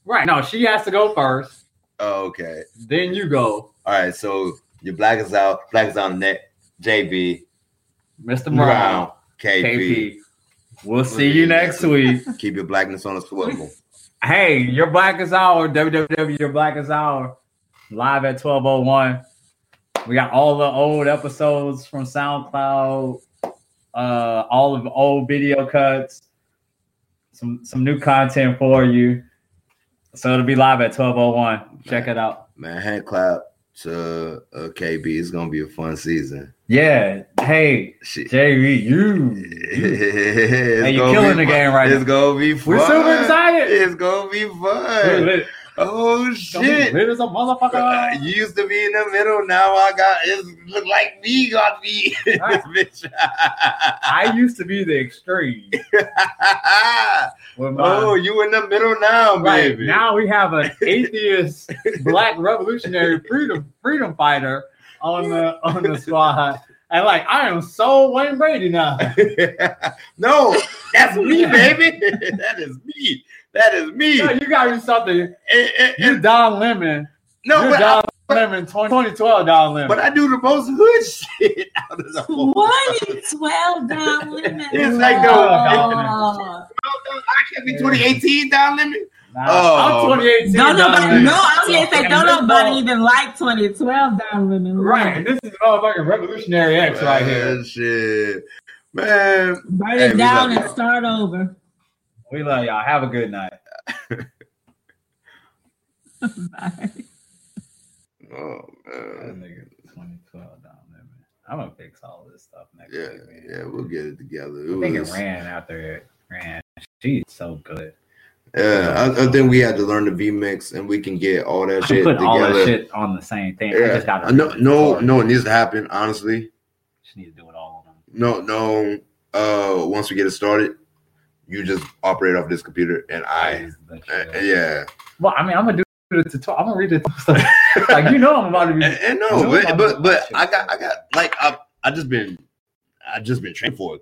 Right. No, she has to go first. Oh, okay. Then you go, All right. So your black is out. Black is on net. JB Mr. Brown, Brown. KP. KP. We'll see you next week. Keep your blackness on a swivel. Hey, your Blackest Hour, www. Your Blackest Hour, live at 1201. We got all the old episodes from SoundCloud, uh, all of the old video cuts, some some new content for you. So it'll be live at 1201. Check it out. Man, hand clap to uh, KB. It's gonna be a fun season. Yeah. Hey, Shit. JB, you. hey, you killing the game right It's now. gonna be fun. We're super excited. It's gonna be fun. Oh shit. Lit as a Uh, motherfucker. you used to be in the middle. Now I got it. Look like me got me. bitch. I used to be the extreme. My, oh, you in the middle now, Right baby. now we have an atheist black revolutionary freedom freedom fighter on the on the squad. And like I am so Wayne Brady now. no, that's me, baby. that is me. That is me. Yo, you got me something. And- and- You and- Don Lemon. no, You're but I, Don Lemon 20, 2012 Don Lemon. but I do the most hood shit out of the whole. 2012 Don Lemon. It's like the- Oh. I can't be 2018 Don Lemon. Nah, Oh. I'm 2018 Don't nobody, Lemon. no, I was gonna say, don't nobody mother- even like 2012 Don Lemon. Right, this is all motherfucking revolutionary X right here. Shit, man. Burn Hey, it we down and start over. We love y'all. Have a good night. Bye. Oh man. 2012 Don Lemon. I'm gonna fix all this stuff next Yeah, week. man. yeah, we'll get it together. I It think it ran after it ran. She's so good. yeah, I, I think we had to learn the vMix, and we can get all that I shit put together. all that shit on the same thing. I just gotta Uh, no, no, no, it needs to happen. Honestly, Just need to do it all of them. no, no. Uh, once we get it started, you just operate off this computer, and I, The uh, yeah, Well, I mean, I'm gonna do the tutorial. I'm gonna read the stuff. like you know, I'm about to be. and no, No, but but but I got I got like I I just been I just been trained for it